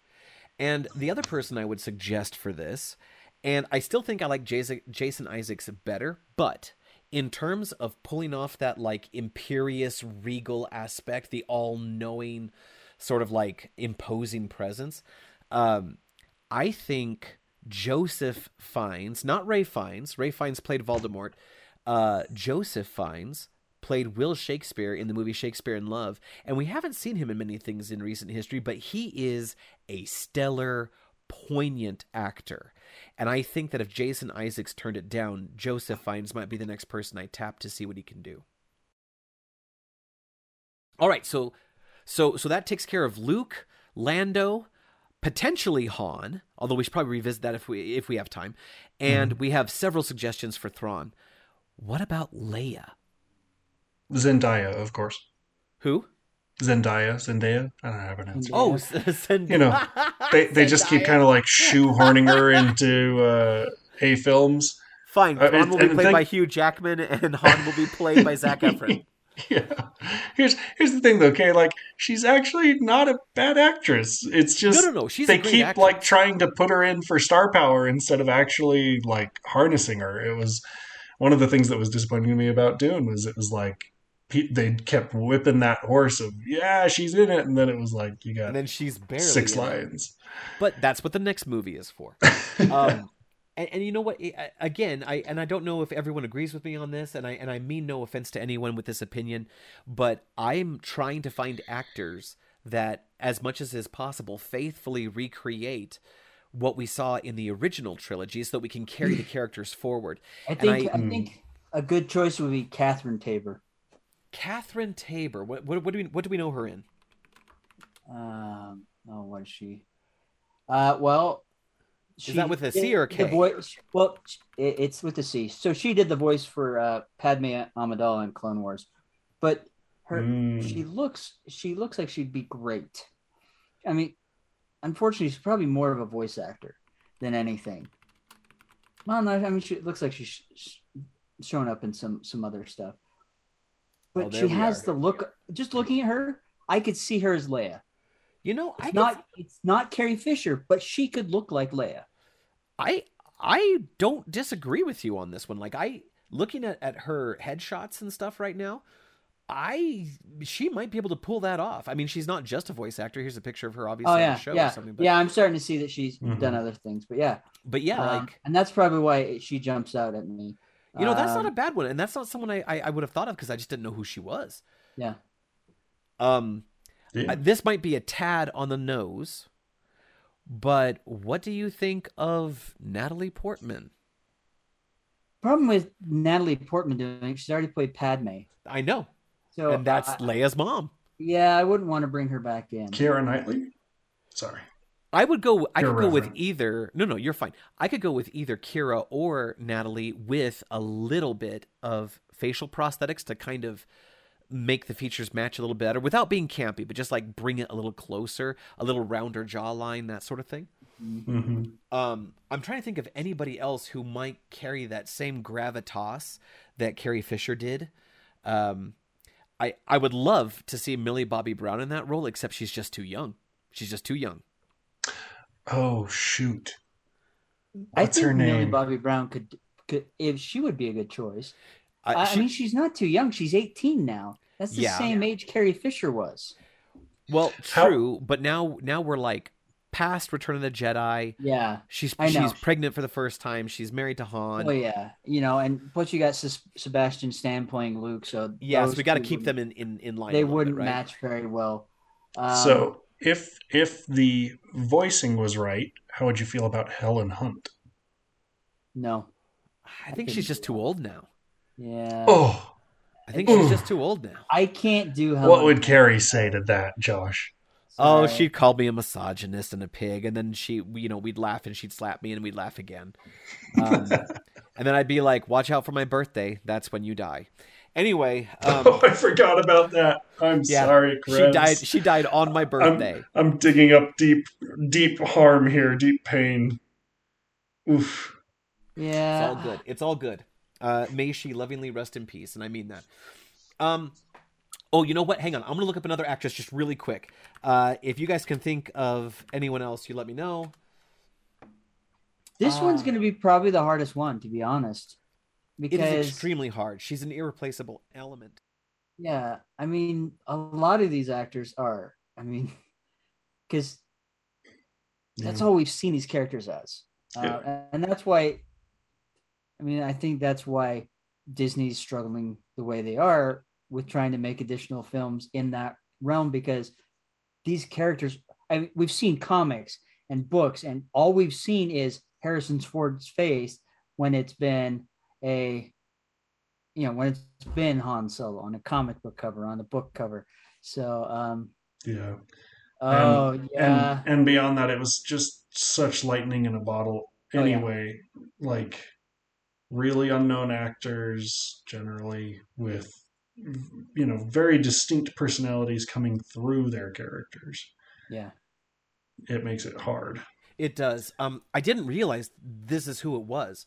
Speaker 3: And the other person I would suggest for this, and I still think I like Jason, Jason Isaacs better, but in terms of pulling off that like imperious regal aspect, the all-knowing sort of like imposing presence, um, I think Joseph Fiennes, not Ralph Fiennes. Ralph Fiennes played Voldemort. Uh, Joseph Fiennes played Will Shakespeare in the movie Shakespeare in Love, and we haven't seen him in many things in recent history, but he is a stellar, poignant actor. And I think that if Jason Isaacs turned it down, Joseph Fiennes might be the next person I tap to see what he can do. All right, so so so that takes care of Luke, Lando, potentially Han, although we should probably revisit that if we if we have time. And mm-hmm. we have several suggestions for Thrawn. What about Leia?
Speaker 4: Zendaya, of course.
Speaker 3: Who?
Speaker 4: Zendaya, Zendaya. I don't know how to pronounce it.
Speaker 3: Oh,
Speaker 2: Yeah.
Speaker 3: Zendaya.
Speaker 4: You know, They they just keep kind of like shoehorning her into uh, A films.
Speaker 3: Fine.
Speaker 4: Uh,
Speaker 3: Thrawn
Speaker 4: and-
Speaker 3: will be played
Speaker 4: think-
Speaker 3: by Hugh Jackman, and Han will be played by Zac Efron.
Speaker 4: Yeah. Here's here's the thing though, okay? Like she's actually not a bad actress. It's just
Speaker 3: no, no. no. She's
Speaker 4: they
Speaker 3: a great
Speaker 4: keep
Speaker 3: actress.
Speaker 4: like trying to put her in for star power instead of actually like harnessing her. It was one of the things that was disappointing to me about Dune was it was like pe- they kept whipping that horse of yeah she's in it, and then it was like you got
Speaker 3: and then she's barely
Speaker 4: six
Speaker 3: in it.
Speaker 4: lines.
Speaker 3: But that's what the next movie is for. um, and, and you know what? Again, I and I don't know if everyone agrees with me on this, and I and I mean no offense to anyone with this opinion, but I'm trying to find actors that, as much as is possible, faithfully recreate what we saw in the original trilogy, so that we can carry the characters forward.
Speaker 2: I think
Speaker 3: I-
Speaker 2: I, think a good choice would be Catherine Taber.
Speaker 3: Catherine Taber, what what, what do we what do we know her in?
Speaker 2: Um, oh, what is she? Uh, well,
Speaker 3: Is that with a
Speaker 2: did
Speaker 3: C or a
Speaker 2: the voice- well, it, it's with a C. So she did the voice for uh, Padme Amidala in Clone Wars, but her
Speaker 4: Mm.
Speaker 2: she looks she looks like she'd be great. I mean, unfortunately, she's probably more of a voice actor than anything. Well, no, I mean, she looks like she's shown up in some some other stuff, but
Speaker 3: Oh,
Speaker 2: she has
Speaker 3: are.
Speaker 2: the look. Just looking at her, I could see her as Leia.
Speaker 3: You know, I
Speaker 2: It's
Speaker 3: could-
Speaker 2: not it's not Carrie Fisher, but she could look like Leia.
Speaker 3: I I don't disagree with you on this one. Like I looking at, at her headshots and stuff right now, I she might be able to pull that off. I mean, she's not just a voice actor. Here's a picture of her obviously
Speaker 2: Oh
Speaker 3: on
Speaker 2: yeah,
Speaker 3: show
Speaker 2: yeah,
Speaker 3: or something. But
Speaker 2: yeah. I'm starting to see that she's
Speaker 4: Mhm.
Speaker 2: done other things, but yeah,
Speaker 3: but yeah,
Speaker 2: um,
Speaker 3: like
Speaker 2: and that's probably why she jumps out at me.
Speaker 3: You know, that's not a
Speaker 2: Um,
Speaker 3: bad one, and that's not someone I I, I would have thought of because I just didn't know who she was.
Speaker 2: yeah.
Speaker 3: Um,
Speaker 4: Yeah.
Speaker 3: uh, this might be a tad on the nose, but what do you think of Natalie Portman?
Speaker 2: Problem with Natalie Portman doing it, she's already played Padme,
Speaker 3: I know,
Speaker 2: so
Speaker 3: and that's
Speaker 2: I-
Speaker 3: Leia's mom.
Speaker 2: yeah, I wouldn't want to bring her back in.
Speaker 4: Keira Knightley. Sorry.
Speaker 3: I would go. I
Speaker 4: You're
Speaker 3: could go with either. No, no, you're fine. I could go with either Keira or Natalie with a little bit of facial prosthetics to kind of make the features match a little better without being campy, but just like bring it a little closer, a little rounder jawline, that sort of thing.
Speaker 4: hmm
Speaker 3: Um, I'm trying to think of anybody else who might carry that same gravitas that Carrie Fisher did. Um, I I would love to see Millie Bobby Brown in that role, except she's just too young. She's just too young.
Speaker 4: Oh shoot.
Speaker 2: I
Speaker 4: What's
Speaker 2: think
Speaker 4: her
Speaker 2: Millie? Bobby Brown could could if she would be a good choice.
Speaker 3: Uh,
Speaker 2: I,
Speaker 3: she-
Speaker 2: I mean, she's not too young. She's 18 now. That's the
Speaker 3: Yeah.
Speaker 2: same age Carrie Fisher was.
Speaker 3: well,
Speaker 4: How-
Speaker 3: true, but now now we're like past Return of the Jedi.
Speaker 2: Yeah.
Speaker 3: She's
Speaker 2: I know.
Speaker 3: she's pregnant for the first time. She's married to Han.
Speaker 2: Oh yeah. You know, and plus you got Ses- Sebastian Stan playing Luke, so
Speaker 3: yeah, so we got to keep them in in, in line.
Speaker 2: They
Speaker 3: a
Speaker 2: wouldn't
Speaker 3: bit, right?
Speaker 2: match very well. Um,
Speaker 4: so if if the voicing was right, how would you feel about Helen Hunt?
Speaker 2: no.
Speaker 3: I think she's just too old now.
Speaker 2: Yeah.
Speaker 4: Oh,
Speaker 3: I think she's just too old now.
Speaker 2: I can't do Helen.
Speaker 4: what would Carrie say to that, Josh?
Speaker 3: Oh, she'd call me a misogynist and a pig, and then she, you know, we'd laugh and she'd slap me and we'd laugh again. Um, and then I'd be like, "Watch out for my birthday. That's when you die." Anyway, um,
Speaker 4: oh, I forgot about that. I'm
Speaker 3: yeah,
Speaker 4: sorry,
Speaker 3: she died. She died on my birthday.
Speaker 4: I'm digging up deep, deep harm here, deep pain. Oof.
Speaker 2: Yeah.
Speaker 3: It's all good. It's all good. Uh, may she lovingly rest in peace, and I mean that. Um, oh, you know what? Hang on. I'm gonna look up another actress just really quick. Uh, if you guys can think of anyone else, you let me know.
Speaker 2: This one's
Speaker 3: Ah.
Speaker 2: going to be probably the hardest one, to be honest.
Speaker 3: It
Speaker 2: Because
Speaker 3: is extremely hard. She's an irreplaceable element.
Speaker 2: Yeah, I mean, a lot of these actors are. I mean, because that's
Speaker 4: Yeah.
Speaker 2: all we've seen these characters as, uh, and that's why. I mean, I think that's why Disney's struggling the way they are with trying to make additional films in that realm because these characters. I mean, we've seen comics and books, and all we've seen is Harrison Ford's face when it's been a you know when it's been Han Solo on a comic book cover on a book cover. So um
Speaker 4: Yeah.
Speaker 2: oh yeah.
Speaker 4: And and beyond that, it was just such lightning in a bottle.
Speaker 2: Oh, yeah.
Speaker 4: Anyway, like really unknown actors, generally with you know very distinct personalities coming through their characters.
Speaker 2: yeah.
Speaker 4: It makes it hard.
Speaker 3: It does. Um, I didn't realize this is who it was,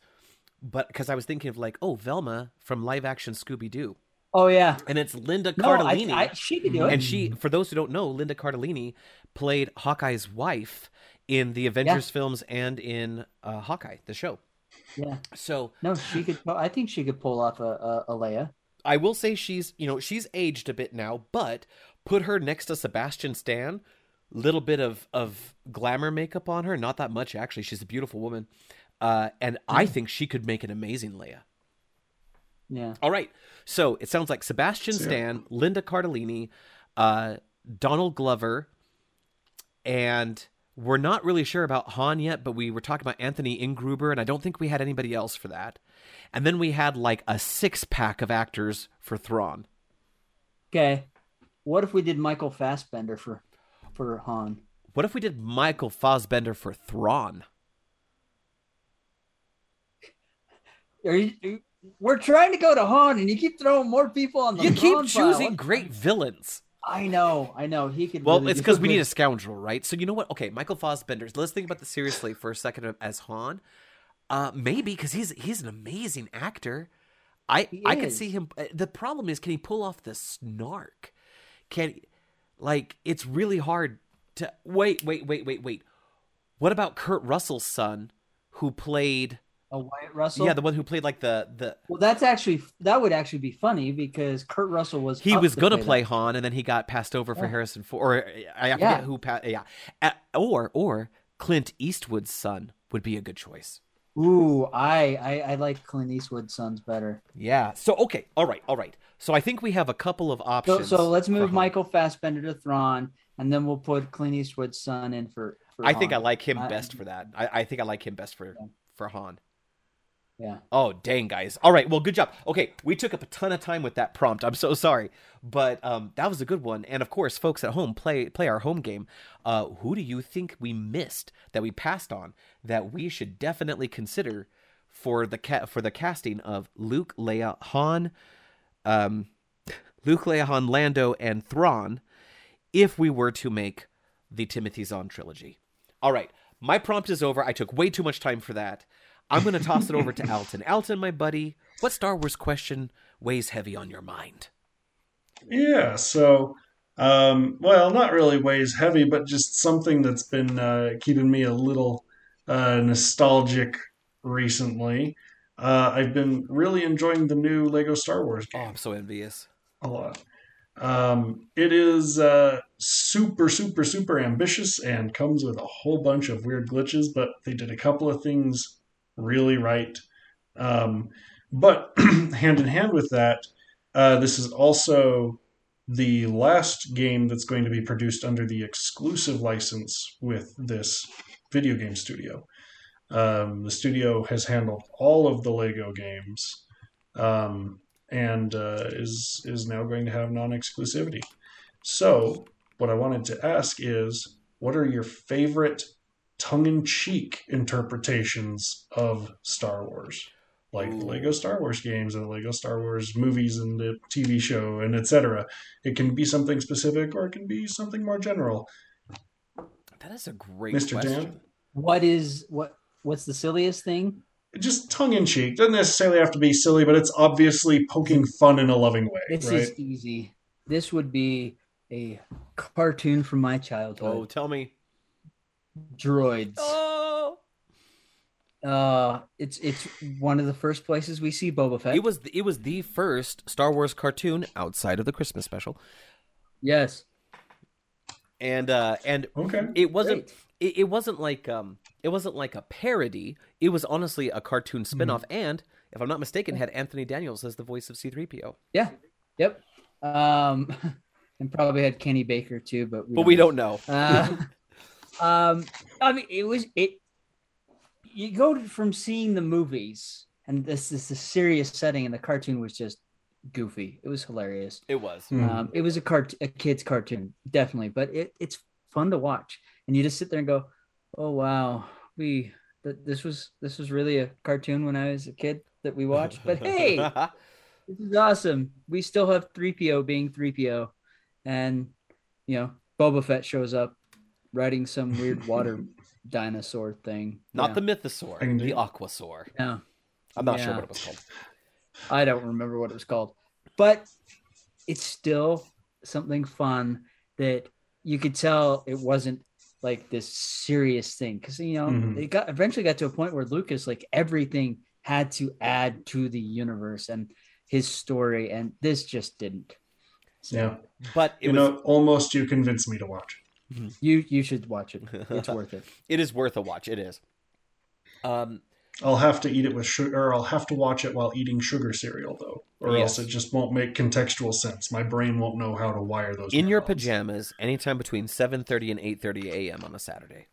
Speaker 3: but because I was thinking of like, oh, Velma from live action Scooby Doo,
Speaker 2: Oh yeah.
Speaker 3: and it's Linda
Speaker 2: No, I,
Speaker 3: Cardellini.
Speaker 2: I, she could do it.
Speaker 3: and she, for those who don't know, Linda Cardellini played Hawkeye's wife in the Avengers films and in uh, Hawkeye, the show.
Speaker 2: yeah.
Speaker 3: So
Speaker 2: No, she could. I think she could pull off a, a, a Leia.
Speaker 3: I will say she's, you know, she's aged a bit now, but put her next to Sebastian Stan, little bit of of glamour makeup on her, not that much actually. She's a beautiful woman, uh, and I think she could make an amazing Leia.
Speaker 2: Yeah.
Speaker 3: All right, so it sounds like Sebastian
Speaker 4: So-
Speaker 3: Stan, Linda Cardellini, uh, Donald Glover, and we're not really sure about Han yet, but we were talking about Anthony Ingruber, and I don't think we had anybody else for that. And then we had like a six pack of actors for Thrawn.
Speaker 2: Okay. What if we did Michael Fassbender for for Han?
Speaker 3: What if we did Michael Fassbender for Thrawn?
Speaker 2: Are you, we're trying to go to Han, and you keep throwing more people on the.
Speaker 3: You keep
Speaker 2: pile.
Speaker 3: choosing great villains.
Speaker 2: I know, I know. He could.
Speaker 3: Well,
Speaker 2: really
Speaker 3: it's because we need a scoundrel, right? So you know what? Okay, Michael Fassbender. Let's think about this seriously for a second as Han. Uh, maybe because he's he's an amazing actor. I I could
Speaker 2: is.
Speaker 3: see him. uh, The problem is, can he pull off the snark? Can like it's really hard to wait, wait, wait, wait, wait. What about Kurt Russell's son, who played?
Speaker 2: A Wyatt Russell.
Speaker 3: Yeah, the one who played like the the.
Speaker 2: Well, that's actually that would actually be funny because Kurt Russell was
Speaker 3: He was
Speaker 2: to
Speaker 3: gonna
Speaker 2: that.
Speaker 3: play Han, and then he got passed over for Harrison Ford. Or I, I forget
Speaker 2: Yeah.
Speaker 3: who. Pa- yeah, or or Clint Eastwood's son would be a good choice.
Speaker 2: Ooh, I, I I like Clint Eastwood's sons better.
Speaker 3: Yeah. So okay, all right, all right. So I think we have a couple of options.
Speaker 2: so so
Speaker 3: let's
Speaker 2: move
Speaker 3: Han.
Speaker 2: Michael Fassbender to Thrawn, and then we'll put Clint Eastwood's son in for. for
Speaker 3: I think I like him
Speaker 2: I-
Speaker 3: best for that. I, I think I like him best for
Speaker 2: Yeah.
Speaker 3: for Han.
Speaker 2: Yeah.
Speaker 3: Oh dang, guys! All right, well, good job. Okay, we took up a ton of time with that prompt. I'm so sorry, but um, that was a good one. And of course, folks at home play play our home game. Uh, who do you think we missed that we passed on that we should definitely consider for the ca- for the casting of Luke, Leia, Han, um, Luke, Leia, Han, Lando, and Thrawn, if we were to make the Timothy Zahn trilogy? All right, my prompt is over. I took way too much time for that. I'm going to toss it over to Alton. Alton, my buddy, what Star Wars question weighs heavy on your mind?
Speaker 4: Yeah, so um, well, not really weighs heavy, but just something that's been uh, keeping me a little uh, nostalgic recently. Uh, I've been really enjoying the new Lego Star Wars
Speaker 3: Oh, I'm so envious.
Speaker 4: a lot. Um, it is uh, super, super, super ambitious and comes with a whole bunch of weird glitches, but they did a couple of things really right. Um, but hand in hand with that, uh, this is also the last game that's going to be produced under the exclusive license with this video game studio. Um, the studio has handled all of the Lego games. Um, and uh, is is now going to have non-exclusivity. So, what I wanted to ask is, what are your favorite tongue-in-cheek interpretations of Star Wars, like the
Speaker 3: Ooh.
Speaker 4: Lego Star Wars games and the Lego Star Wars movies and the TV show and etc. It can be something specific or it can be something more general.
Speaker 3: That is a great
Speaker 4: Mr.
Speaker 3: question.
Speaker 4: Dan,
Speaker 2: What is what? What's the silliest thing?
Speaker 4: just tongue-in-cheek doesn't necessarily have to be silly, but it's obviously poking fun in a loving way,
Speaker 2: This
Speaker 4: right?
Speaker 2: is easy. This would be a cartoon from my childhood.
Speaker 3: Oh,
Speaker 2: childhood.
Speaker 3: tell me.
Speaker 2: Droids.
Speaker 3: Oh,
Speaker 2: Uh, it's it's one of the first places we see Boba Fett.
Speaker 3: it was it was the first Star Wars cartoon outside of the Christmas special,
Speaker 2: yes.
Speaker 3: and uh and
Speaker 4: Okay.
Speaker 3: it wasn't it, it wasn't like um it wasn't like a parody. It was honestly a cartoon spin-off and if I'm not mistaken had Anthony Daniels as the voice of C3PO.
Speaker 2: Yeah. Yep. Um, and probably had Kenny Baker too, but we
Speaker 3: But we don't know.
Speaker 2: Uh, um, I mean, it was it. You go from seeing the movies, and this is a serious setting, and the cartoon was just goofy. It was hilarious.
Speaker 3: It was.
Speaker 4: Mhm.
Speaker 2: Um, it was a cart a kid's cartoon, definitely, but it, it's fun to watch, and you just sit there and go, "Oh wow, we th- this was this was really a cartoon when I was a kid that we watched." But hey, this is awesome. We still have 3PO being 3PO. And, you know, Boba Fett shows up riding some weird water dinosaur thing.
Speaker 3: not
Speaker 2: yeah.
Speaker 3: the mythosaur,
Speaker 4: I can
Speaker 3: the aquasaur.
Speaker 2: Yeah.
Speaker 3: I'm not sure what it was called.
Speaker 2: I don't remember what it was called. But it's still something fun that you could tell it wasn't like this serious thing. Cause, you know,
Speaker 4: Mhm.
Speaker 2: it got eventually got to a point where Lucas, like everything had to add to the universe and his story. And this just didn't. So,
Speaker 4: Yeah.
Speaker 3: But it
Speaker 4: you
Speaker 3: was
Speaker 4: know, almost you convinced me to watch.
Speaker 2: You you should watch it. It's worth it.
Speaker 3: it is worth a watch. It is. Um
Speaker 4: I'll have to eat it with sugar, or I'll have to watch it while eating sugar cereal, though, or
Speaker 3: Yes.
Speaker 4: else it just won't make contextual sense. My brain won't know how to wire those.
Speaker 3: in your pajamas anytime between 7:30 and 8:30 a.m. on a Saturday.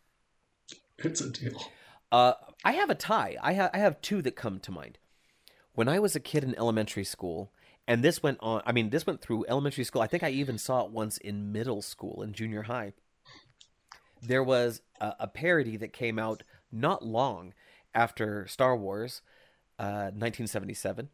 Speaker 4: It's a deal.
Speaker 3: Uh, I have a tie. I have I have two that come to mind. When I was a kid in elementary school, and this went on. I mean, this went through elementary school. I think I even saw it once in middle school and junior high. There was a, a parody that came out not long after Star Wars, uh, 1977,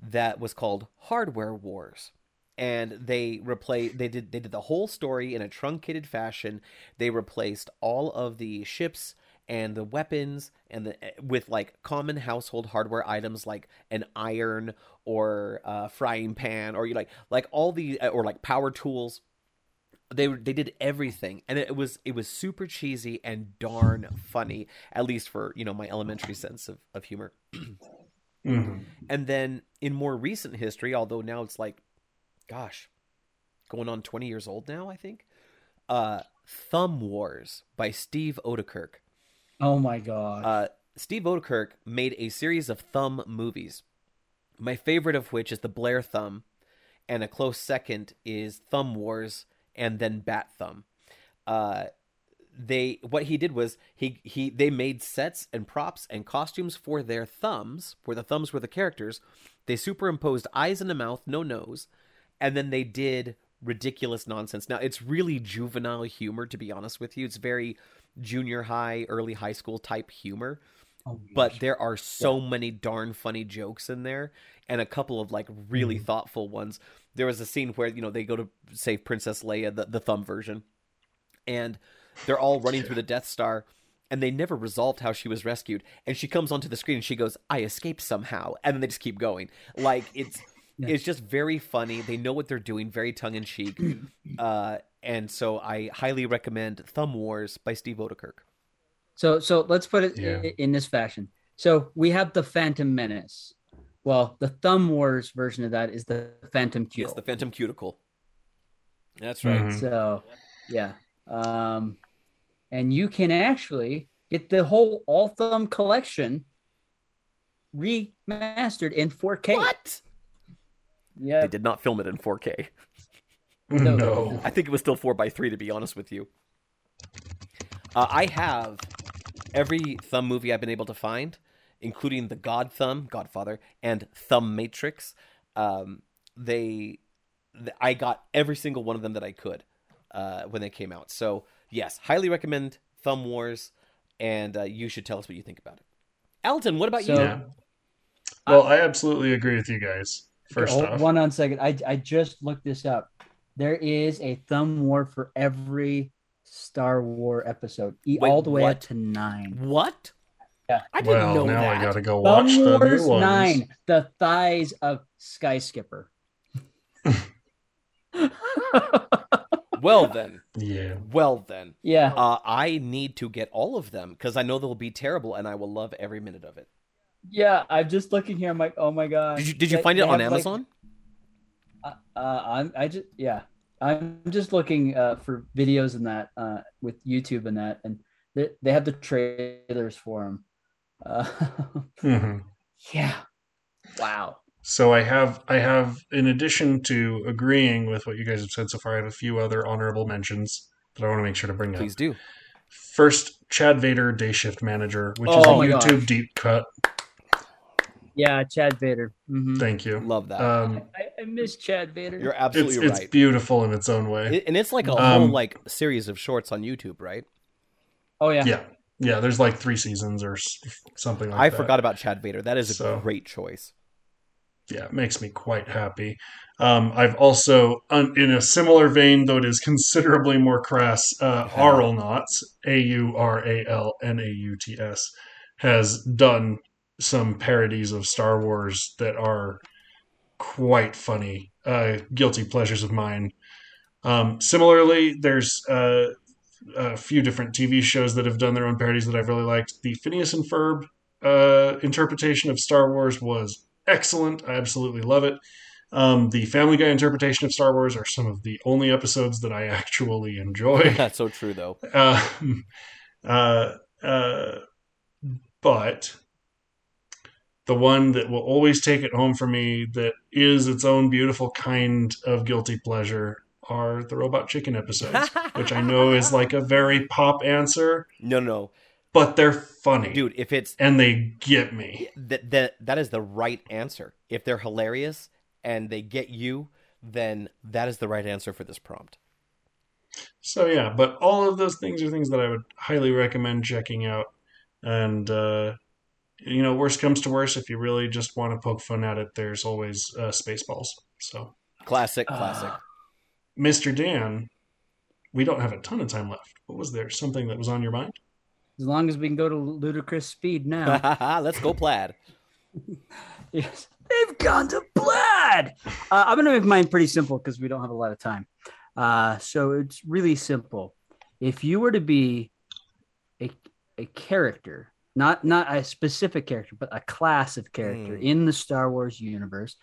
Speaker 3: that was called Hardware Wars. And they replay they did they did the whole story in a truncated fashion. They replaced all of the ships and the weapons and the eh, with like common household hardware items like an iron or a frying pan or you like like all the eh, or like power tools they they did everything and it was it was super cheesy and darn funny at least for you know my elementary sense of, of humor
Speaker 4: hmm
Speaker 3: and then in more recent history, although now it's like, gosh, going on 20 years old now, I think, uh, Thumb Wars by Steve Oedekerk.
Speaker 2: Oh my god.
Speaker 3: Uh, Steve Oedekerk made a series of Thumb movies. My favorite of which is The Blair Thumb, and a close second is Thumb Wars and then Bat Thumb. Uh, they what he did was he he they made sets and props and costumes for their thumbs, where the thumbs were the characters. They superimposed eyes and a mouth, no nose, and then they did ridiculous nonsense. Now it's really juvenile humor, to be honest with you. It's very junior high, early high school type humor
Speaker 2: Oh
Speaker 3: but there are so many darn funny jokes in there and a couple of like really thoughtful ones there was a scene where you know they go to save princess leia the, the thumb version and they're all running through the death star and they never resolved how she was rescued and she comes onto the screen and she goes i escaped somehow and then they just keep going like it's
Speaker 2: Yeah.
Speaker 3: it's just very funny they know what they're doing very tongue-in-cheek uh, and so i highly recommend thumb wars by Steve Oedekerk
Speaker 2: So so let's put it
Speaker 4: Yeah.
Speaker 2: i- in this fashion. So we have the Phantom Menace. Well, the Thumb Wars version of that is the Phantom
Speaker 3: Yes,
Speaker 2: Cuticle.
Speaker 3: the Phantom Cuticle. That's right.
Speaker 4: Mhm.
Speaker 2: So, yeah. Um, and you can actually get the whole All Thumb collection remastered in 4K.
Speaker 3: What?
Speaker 2: Yeah.
Speaker 3: They did not film it in 4K.
Speaker 2: No.
Speaker 4: No.
Speaker 3: I think it was still 4x3 to be honest with you. Uh, I have every Thumb movie I've been able to find, including the God Thumb, Godfather, and Thumb Matrix. Um, they, th- I got every single one of them that I could uh, when they came out. So yes, highly recommend Thumb Wars, and uh, you should tell us what you think about it. Alton, what about
Speaker 2: So-
Speaker 3: you?
Speaker 4: Yeah. Well, I absolutely agree with you guys. First
Speaker 2: Hold-
Speaker 4: off,
Speaker 2: One on second. I, I just looked this up. There is a Thumb War for every Star War episode, e-
Speaker 3: Wait,
Speaker 2: all the way
Speaker 3: what?
Speaker 2: up to nine.
Speaker 3: What?
Speaker 2: Yeah.
Speaker 3: I didn't
Speaker 4: well,
Speaker 3: know
Speaker 4: now
Speaker 3: that.
Speaker 4: I gotta go
Speaker 2: Thumb
Speaker 4: watch the
Speaker 2: Wars
Speaker 4: new ones.
Speaker 2: nine, the thighs of Sky Skipper.
Speaker 3: Well then,
Speaker 4: Yeah.
Speaker 3: well then.
Speaker 2: yeah.
Speaker 3: Uh, I need to get all of them because I know they'll be terrible, and I will love every minute of it.
Speaker 2: Yeah, I'm just looking here. I'm like, oh my god.
Speaker 3: Did you Did you
Speaker 2: They-
Speaker 3: find it on
Speaker 2: have, like,
Speaker 3: Amazon?
Speaker 2: uh, I'm I just yeah. I'm just looking uh, for videos and that uh, with YouTube and that, and they, they have the trailers for them. Uh,
Speaker 4: hmm
Speaker 2: yeah. Wow.
Speaker 4: So I have, I have, in addition to agreeing with what you guys have said so far, I have a few other honorable mentions that I want to make sure to bring
Speaker 3: Please
Speaker 4: up.
Speaker 3: Please do.
Speaker 4: First, Chad Vader, Day Shift Manager, which is
Speaker 2: Oh
Speaker 4: a
Speaker 2: my gosh.
Speaker 4: YouTube deep cut.
Speaker 2: Yeah, Chad Vader. Mhm.
Speaker 4: Thank you.
Speaker 3: Love that.
Speaker 4: Um,
Speaker 2: I, I miss Chad Vader.
Speaker 3: You're
Speaker 4: it's
Speaker 3: absolutely
Speaker 4: it's
Speaker 3: right.
Speaker 4: beautiful in its own way.
Speaker 3: It- and it's like a
Speaker 4: Um,
Speaker 3: whole like series of shorts on YouTube, right?
Speaker 2: oh yeah.
Speaker 4: yeah, yeah. There's like three seasons or something like
Speaker 3: I
Speaker 4: that.
Speaker 3: forgot about Chad Vader. That is a
Speaker 4: So-
Speaker 3: great choice.
Speaker 4: yeah, it makes me quite happy. Um, I've also, un, in a similar vein, though it is considerably more crass, uh, Auralnauts, A U R A L N A U T S, has done some parodies of Star Wars that are quite funny, uh, guilty pleasures of mine. Um, similarly, there's uh, a few different TV shows that have done their own parodies that I've really liked. The Phineas and Ferb uh, interpretation of Star Wars was excellent. I absolutely love it. Um, the Family Guy interpretation of Star Wars are some of the only episodes that I actually enjoy.
Speaker 3: That's so true, though.
Speaker 4: Um, uh, uh, but the one that will always take it home for me, that is its own beautiful kind of guilty pleasure, are the Robot Chicken episodes, which I know is like a very pop answer,
Speaker 3: No, no,
Speaker 4: but they're funny,
Speaker 3: dude. If it's
Speaker 4: and they get me.
Speaker 3: that that that is the right answer. If they're hilarious and they get you, then that is the right answer for this prompt.
Speaker 4: So yeah, but all of those things are things that I would highly recommend checking out. And uh, you know, worst comes to worst, if you really just want to poke fun at it, there's always uh, Spaceballs. So,
Speaker 3: Classic, classic.
Speaker 4: Mr. Dan, we don't have a ton of time left. But was there something that was on your mind?
Speaker 2: As long as we can go to ludicrous speed now.
Speaker 3: Let's go, plaid.
Speaker 2: yes. They've gone to plaid. Uh, I'm going to make mine pretty simple because we don't have a lot of time. Uh, so it's really simple. If you were to be a, a character, not not a specific character, but a class of character
Speaker 3: Hmm.
Speaker 2: in the Star Wars universe,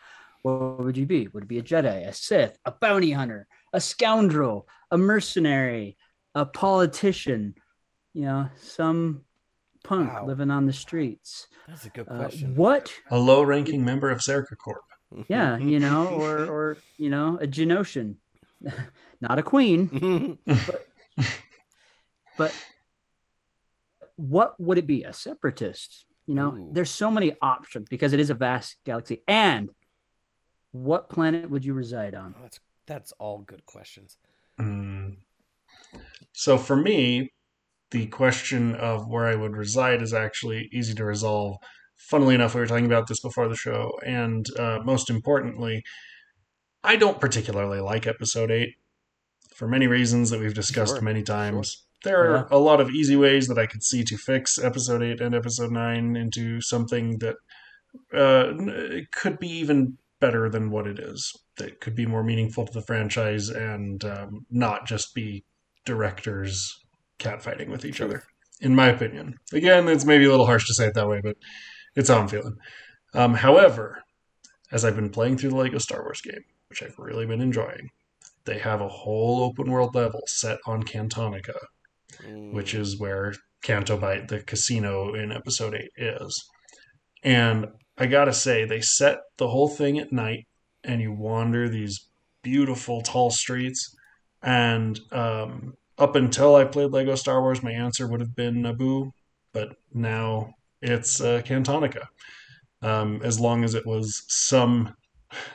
Speaker 2: what would you be? Would it be a Jedi, a Sith, a bounty hunter, a scoundrel, a mercenary, a politician? You know, some punk
Speaker 3: Wow.
Speaker 2: living on the streets.
Speaker 3: That's a good
Speaker 2: Uh,
Speaker 3: question.
Speaker 2: what
Speaker 4: A low-ranking member of Czerka Corp.
Speaker 2: yeah you know or or you know a Geonosian not a queen but what would it be a separatist you know
Speaker 3: Ooh.
Speaker 2: there's so many options because it is a vast galaxy and what planet would you reside on
Speaker 3: that's that's all good questions.
Speaker 4: Mm. So for me, the question of where I would reside is actually easy to resolve. Funnily enough, we were talking about this before the show, and uh, most importantly, I don't particularly like Episode 8 for many reasons that we've discussed
Speaker 3: Sure,
Speaker 4: many times. There are a lot of easy ways that I could see to fix Episode 8 and Episode 9 into something that uh, could be even better than what it is. That could be more meaningful to the franchise and um, not just be directors catfighting with each other. in my opinion. Again, it's maybe a little harsh to say it that way, but it's how I'm feeling. Um, however, as I've been playing through the Lego Star Wars game, which I've really been enjoying, they have a whole open world level set on Cantonica,
Speaker 3: Mm.
Speaker 4: which is where Canto Bight, the casino in episode 8, is. And I gotta say, they set the whole thing at night, and you wander these beautiful tall streets. And um, up until I played Lego Star Wars, my answer would have been Naboo, but now it's uh, Cantonica. Um, as long as it was some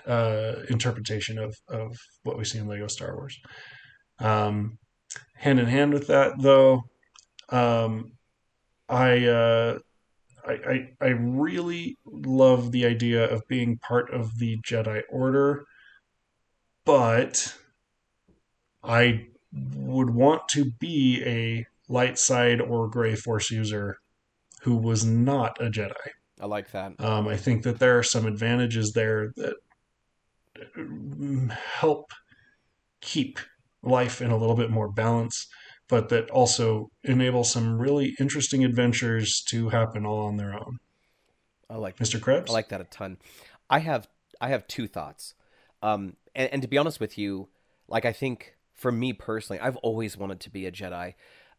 Speaker 4: uh, interpretation of, of what we see in Lego Star Wars. Um, hand in hand with that, though, um, I, uh, I, I I really love the idea of being part of the Jedi Order, but I would want to be a light side or gray Force user who was not a Jedi.
Speaker 3: I like that.
Speaker 4: Um, I think that there are some advantages there that um, help keep life in a little bit more balance, but that also enable some really interesting adventures to happen all on their own.
Speaker 3: I like
Speaker 4: Mr. Krebs?
Speaker 3: I like that a ton. I have I have two thoughts. Um, and, and to be honest with you, like I think for me personally, I've always wanted to be a Jedi,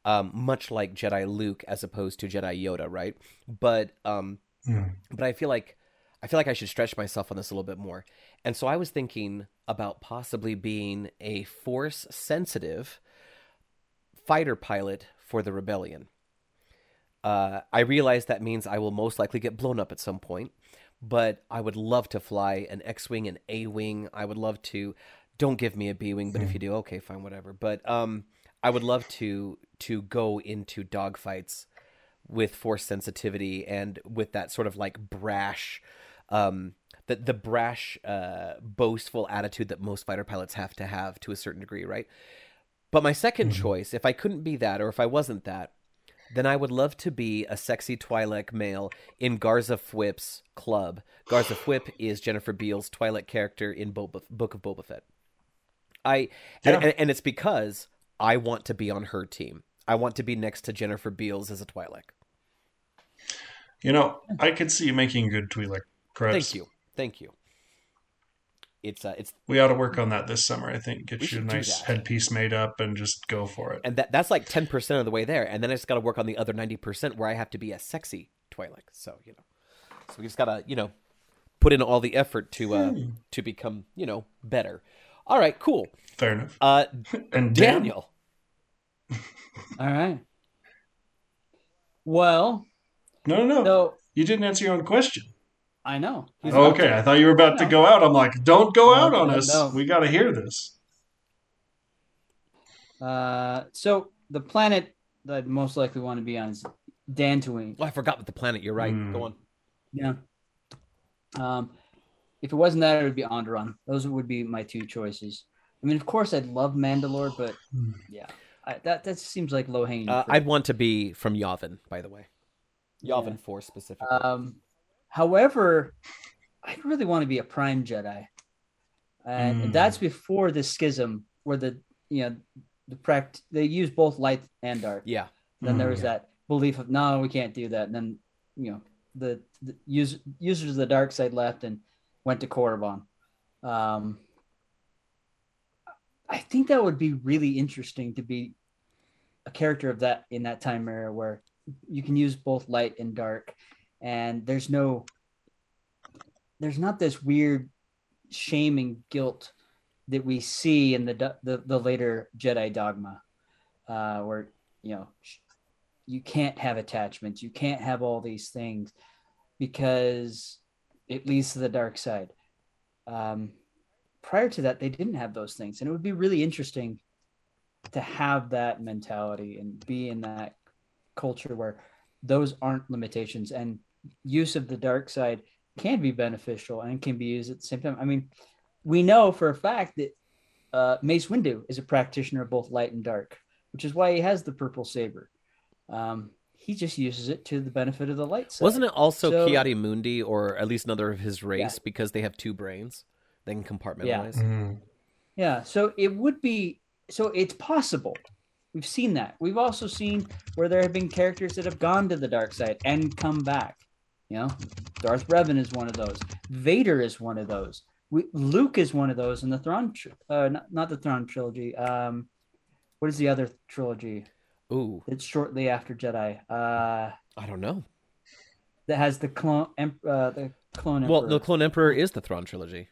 Speaker 3: um, much like Jedi Luke as opposed to Jedi Yoda, right? But um,
Speaker 4: Mm.
Speaker 3: but I feel like I feel like I should stretch myself on this a little bit more. And so I was thinking about possibly being a force sensitive fighter pilot for the rebellion. Uh, I realize that means I will most likely get blown up at some point, but I would love to fly an X-wing, an A-wing. I would love to. Don't give me a B-wing, but if you do, okay, fine, whatever. But um, I would love to to go into dogfights with force sensitivity and with that sort of like brash um the the brash uh boastful attitude that most fighter pilots have to have to a certain degree right but my 2nd mm-hmm. choice if i couldn't be that or if i wasn't that then i would love to be a sexy twi'lek male in Garsa Fwip's club Garsa Fwip is jennifer beals twi'lek character in Boba, book of boba fett i
Speaker 4: Yeah.
Speaker 3: and, and, it's because i want to be on her team i want to be next to jennifer beals as a twi'lek
Speaker 4: You know, I could see you making good Twi'lek Krebs.
Speaker 3: Thank you, thank you. It's uh, it's
Speaker 4: We ought to work on that this summer, I think. Get you a nice headpiece made up and just go for it.
Speaker 3: and that that's like ten percent of the way there, and then I just got to work on the other ninety percent where I have to be a sexy Twi'lek. So you know, so we just gotta you know put in all the effort to uh to become you know better. All right, cool.
Speaker 4: Fair enough.
Speaker 3: Uh,
Speaker 4: And
Speaker 3: Daniel,
Speaker 2: All right. Well,
Speaker 4: No, no, no.
Speaker 2: so
Speaker 4: You didn't answer your own question.
Speaker 2: I know. He's
Speaker 4: Oh, okay,
Speaker 2: to.
Speaker 4: I thought you were about to go out. I'm like, don't go out on us.
Speaker 2: no.
Speaker 4: We got to hear this.
Speaker 2: Uh, so the planet that I'd most likely want to be on is Dantooine.
Speaker 3: oh, I forgot what the planet. You're right.
Speaker 4: Hmm.
Speaker 3: Go on.
Speaker 2: Yeah. Um, if it wasn't that, it would be Onderon. Those would be my two choices. I mean, of course, I'd love Mandalore, but
Speaker 4: Hmm.
Speaker 2: yeah, I, that that seems like low hanging.
Speaker 3: Uh, I'd want to be from Yavin, by the way. Yavin
Speaker 2: Yeah.
Speaker 3: Four specifically.
Speaker 2: Um, however, I really want to be a Prime Jedi, and
Speaker 4: Mm.
Speaker 2: that's before the schism, where the you know the pract they use both light and dark.
Speaker 3: yeah.
Speaker 2: Then there
Speaker 4: Mm,
Speaker 2: was
Speaker 3: yeah.
Speaker 2: that belief of no, we can't do that. And then you know the, the use, users of the dark side left and went to Korriban. Um, I think that would be really interesting to be a character of that in that time era where you can use both light and dark, and there's no, there's not this weird shame and guilt that we see in the the, the later Jedi dogma, uh, where you know you can't have attachments, you can't have all these things because it leads to the dark side. Um, prior to that, they didn't have those things, and it would be really interesting to have that mentality and be in that culture where those aren't limitations and use of the dark side can be beneficial and can be used at the same time. I mean, we know for a fact that uh, Mace Windu is a practitioner of both light and dark, which is why he has the purple saber. Um, he just uses it to the benefit of the light side.
Speaker 3: Wasn't it also
Speaker 2: So-
Speaker 3: Kiadi Mundi, or at least another of his race, because they have two brains? They can compartmentalize.
Speaker 4: Mm.
Speaker 2: Yeah, so it would be so it's possible. We've seen that. We've also seen where there have been characters that have gone to the dark side and come back. You know, Darth Revan is one of those. Vader is one of those. We, Luke is one of those in the Thrawn, tr- uh, not, not the Thrawn trilogy. Um, what is the other trilogy?
Speaker 3: Ooh,
Speaker 2: It's shortly after Jedi. Uh,
Speaker 3: I don't know.
Speaker 2: that has the clone, em- uh, the clone.
Speaker 3: Well, the Clone Emperor is the Thrawn trilogy.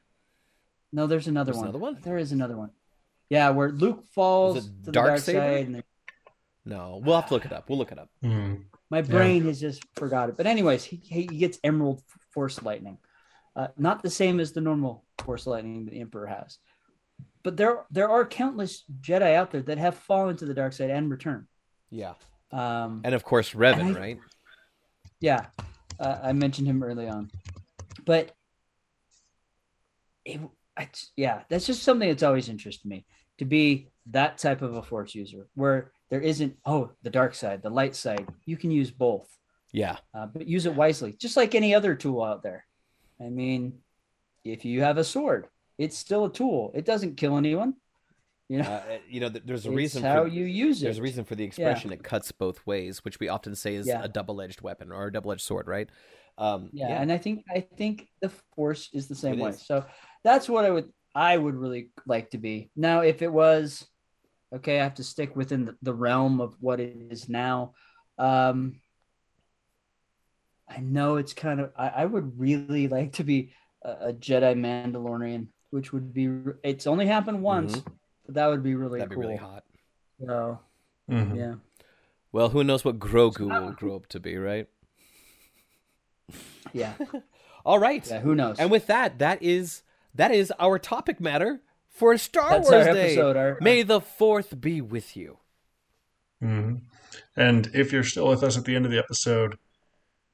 Speaker 2: no, there's another
Speaker 3: There's
Speaker 2: one.
Speaker 3: another one?
Speaker 2: There is another one. Yeah, where Luke falls to
Speaker 3: it
Speaker 2: the dark
Speaker 3: Darksaber?
Speaker 2: side, and
Speaker 3: No, we'll have to look it up. We'll look it up.
Speaker 4: Hmm.
Speaker 2: My brain has just forgot it. But anyways, he, he gets Emerald Force Lightning, uh, not the same as the normal Force Lightning the Emperor has. But there there are countless Jedi out there that have fallen to the dark side and returned.
Speaker 3: Yeah,
Speaker 2: Um,
Speaker 3: and of course Revan,
Speaker 2: I-
Speaker 3: right?
Speaker 2: Yeah, uh, I mentioned him early on, but it, I, yeah, that's just something that's always interested me to be that type of a force user where there isn't oh the dark side, the light side. You can use both,
Speaker 3: Yeah,
Speaker 2: uh, but use it wisely, just like any other tool out there. I mean, if you have a sword, it's still a tool. It doesn't kill anyone. You know,
Speaker 3: uh, you know, there's a reason
Speaker 2: how
Speaker 3: for
Speaker 2: you use it.
Speaker 3: there's a reason for the expression it cuts both ways, which we often say is
Speaker 2: Yeah.
Speaker 3: a double-edged weapon or a double-edged sword, right? Um,
Speaker 2: yeah, and i think i think the force is the same
Speaker 3: It
Speaker 2: way
Speaker 3: is.
Speaker 2: so that's what i would i would really like to be now if it was okay i have to stick within the, the realm of what it is now um i know it's kind of i, I would really like to be a, a jedi mandalorian which would be it's only happened once but that would be really
Speaker 3: Mm-hmm. that'd
Speaker 2: cool
Speaker 3: be really hot.
Speaker 2: so
Speaker 4: Mhm.
Speaker 2: yeah
Speaker 3: Well, who knows what Grogu will grow up to be, right?
Speaker 2: yeah
Speaker 3: All right.
Speaker 2: yeah who knows
Speaker 3: And with that, that is that is our topic matter for Star
Speaker 2: That's
Speaker 3: Wars
Speaker 2: our
Speaker 3: Day.
Speaker 2: episode, our-
Speaker 3: May the fourth be with you.
Speaker 4: Mhm. And if you're still with us at the end of the episode,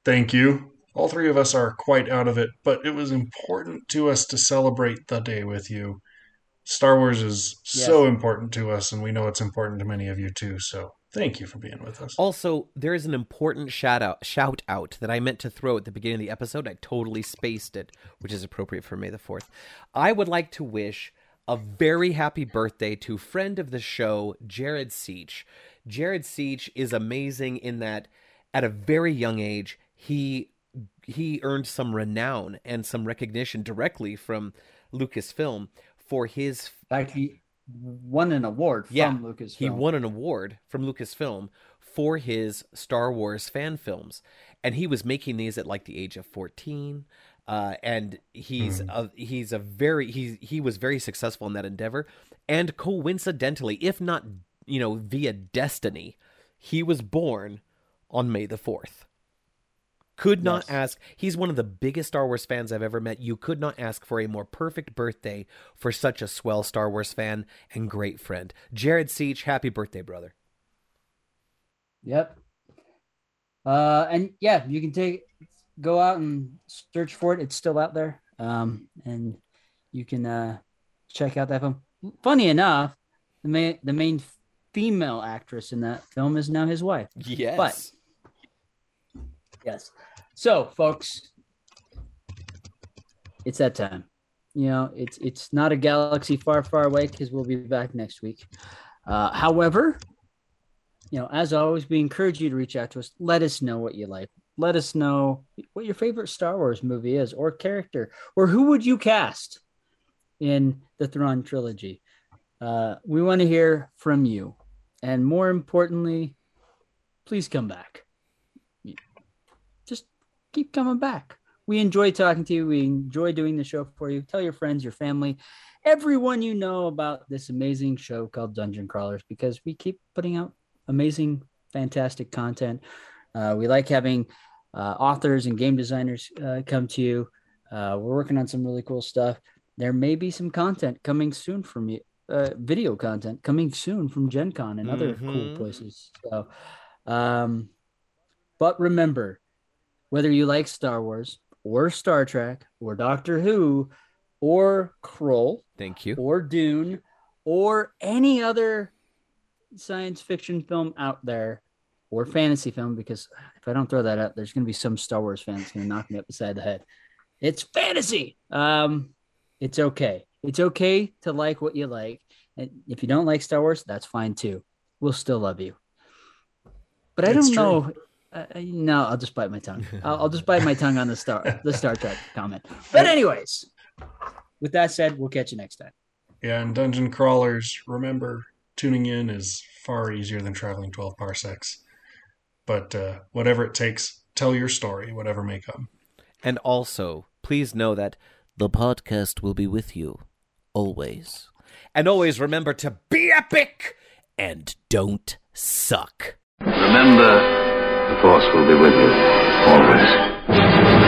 Speaker 4: thank you. All three of us are quite out of it, but it was important to us to celebrate the day with you. Star Wars is so important to us, and we know it's important to many of you too. So thank you for being with us.
Speaker 3: Also, there is an important shout out shout out that I meant to throw at the beginning of the episode. I totally spaced it, which is appropriate for May the 4th. I would like to wish a very happy birthday to friend of the show, Jared Seach. Jared Seach is amazing in that at a very young age, he he earned some renown and some recognition directly from Lucasfilm for his
Speaker 2: fact he won an award from
Speaker 3: Yeah,
Speaker 2: lucas
Speaker 3: he won an award from Lucasfilm for his Star Wars fan films, and he was making these at like the age of fourteen. Uh, and he's a, he's a very he he was very successful in that endeavor, and coincidentally, if not you know via destiny, he was born on May the fourth. Could not
Speaker 2: Yes.
Speaker 3: ask. He's one of the biggest Star Wars fans I've ever met. You could not ask for a more perfect birthday for such a swell Star Wars fan and great friend. Jared Seach, happy birthday, brother.
Speaker 2: Yep. Uh, and yeah, you can take go out and search for it. It's still out there. Um, and you can uh check out that film. Funny enough, the main the main female actress in that film is now his wife.
Speaker 3: Yes.
Speaker 2: Yes. So, folks, it's that time. You know, it's it's not a galaxy far, far away because we'll be back next week. Uh, however, you know, as always, we encourage you to reach out to us. Let us know what you like. Let us know what your favorite Star Wars movie is, or character, or who would you cast in the Thrawn trilogy. Uh, we want to hear from you, and more importantly, please come back just keep coming back. We enjoy talking to you. We enjoy doing the show for you. Tell your friends, your family, everyone you know about this amazing show called Dungeon Crawlers because we keep putting out amazing, fantastic content. Uh, we like having uh, authors and game designers uh, come to you. Uh, we're working on some really cool stuff. There may be some content coming soon from you, uh, video content coming soon from Gen Con and other cool
Speaker 3: Mhm.
Speaker 2: places. So, um, but remember, whether you like Star Wars or Star Trek or Doctor Who or Krull
Speaker 3: Thank you.
Speaker 2: or Dune or any other science fiction film out there or fantasy film, because if I don't throw that out, there's going to be some Star Wars fan that's going to knock me upside the head. It's fantasy. Um, it's okay. It's okay to like what you like. And if you don't like Star Wars, that's fine too. we'll still love you. But I
Speaker 4: It's
Speaker 2: don't
Speaker 4: true.
Speaker 2: know. Uh, uh, no, I'll just bite my tongue. I'll, I'll just bite my tongue on the star the Star Trek comment. But anyways, with that said, we'll catch you next time.
Speaker 4: Yeah, and dungeon crawlers, remember, tuning in is far easier than traveling 12 parsecs. But uh, whatever it takes, tell your story, whatever may come.
Speaker 3: And also, please know that the podcast will be with you always. And always remember to be epic and don't suck.
Speaker 1: Remember, the Force will be with you always.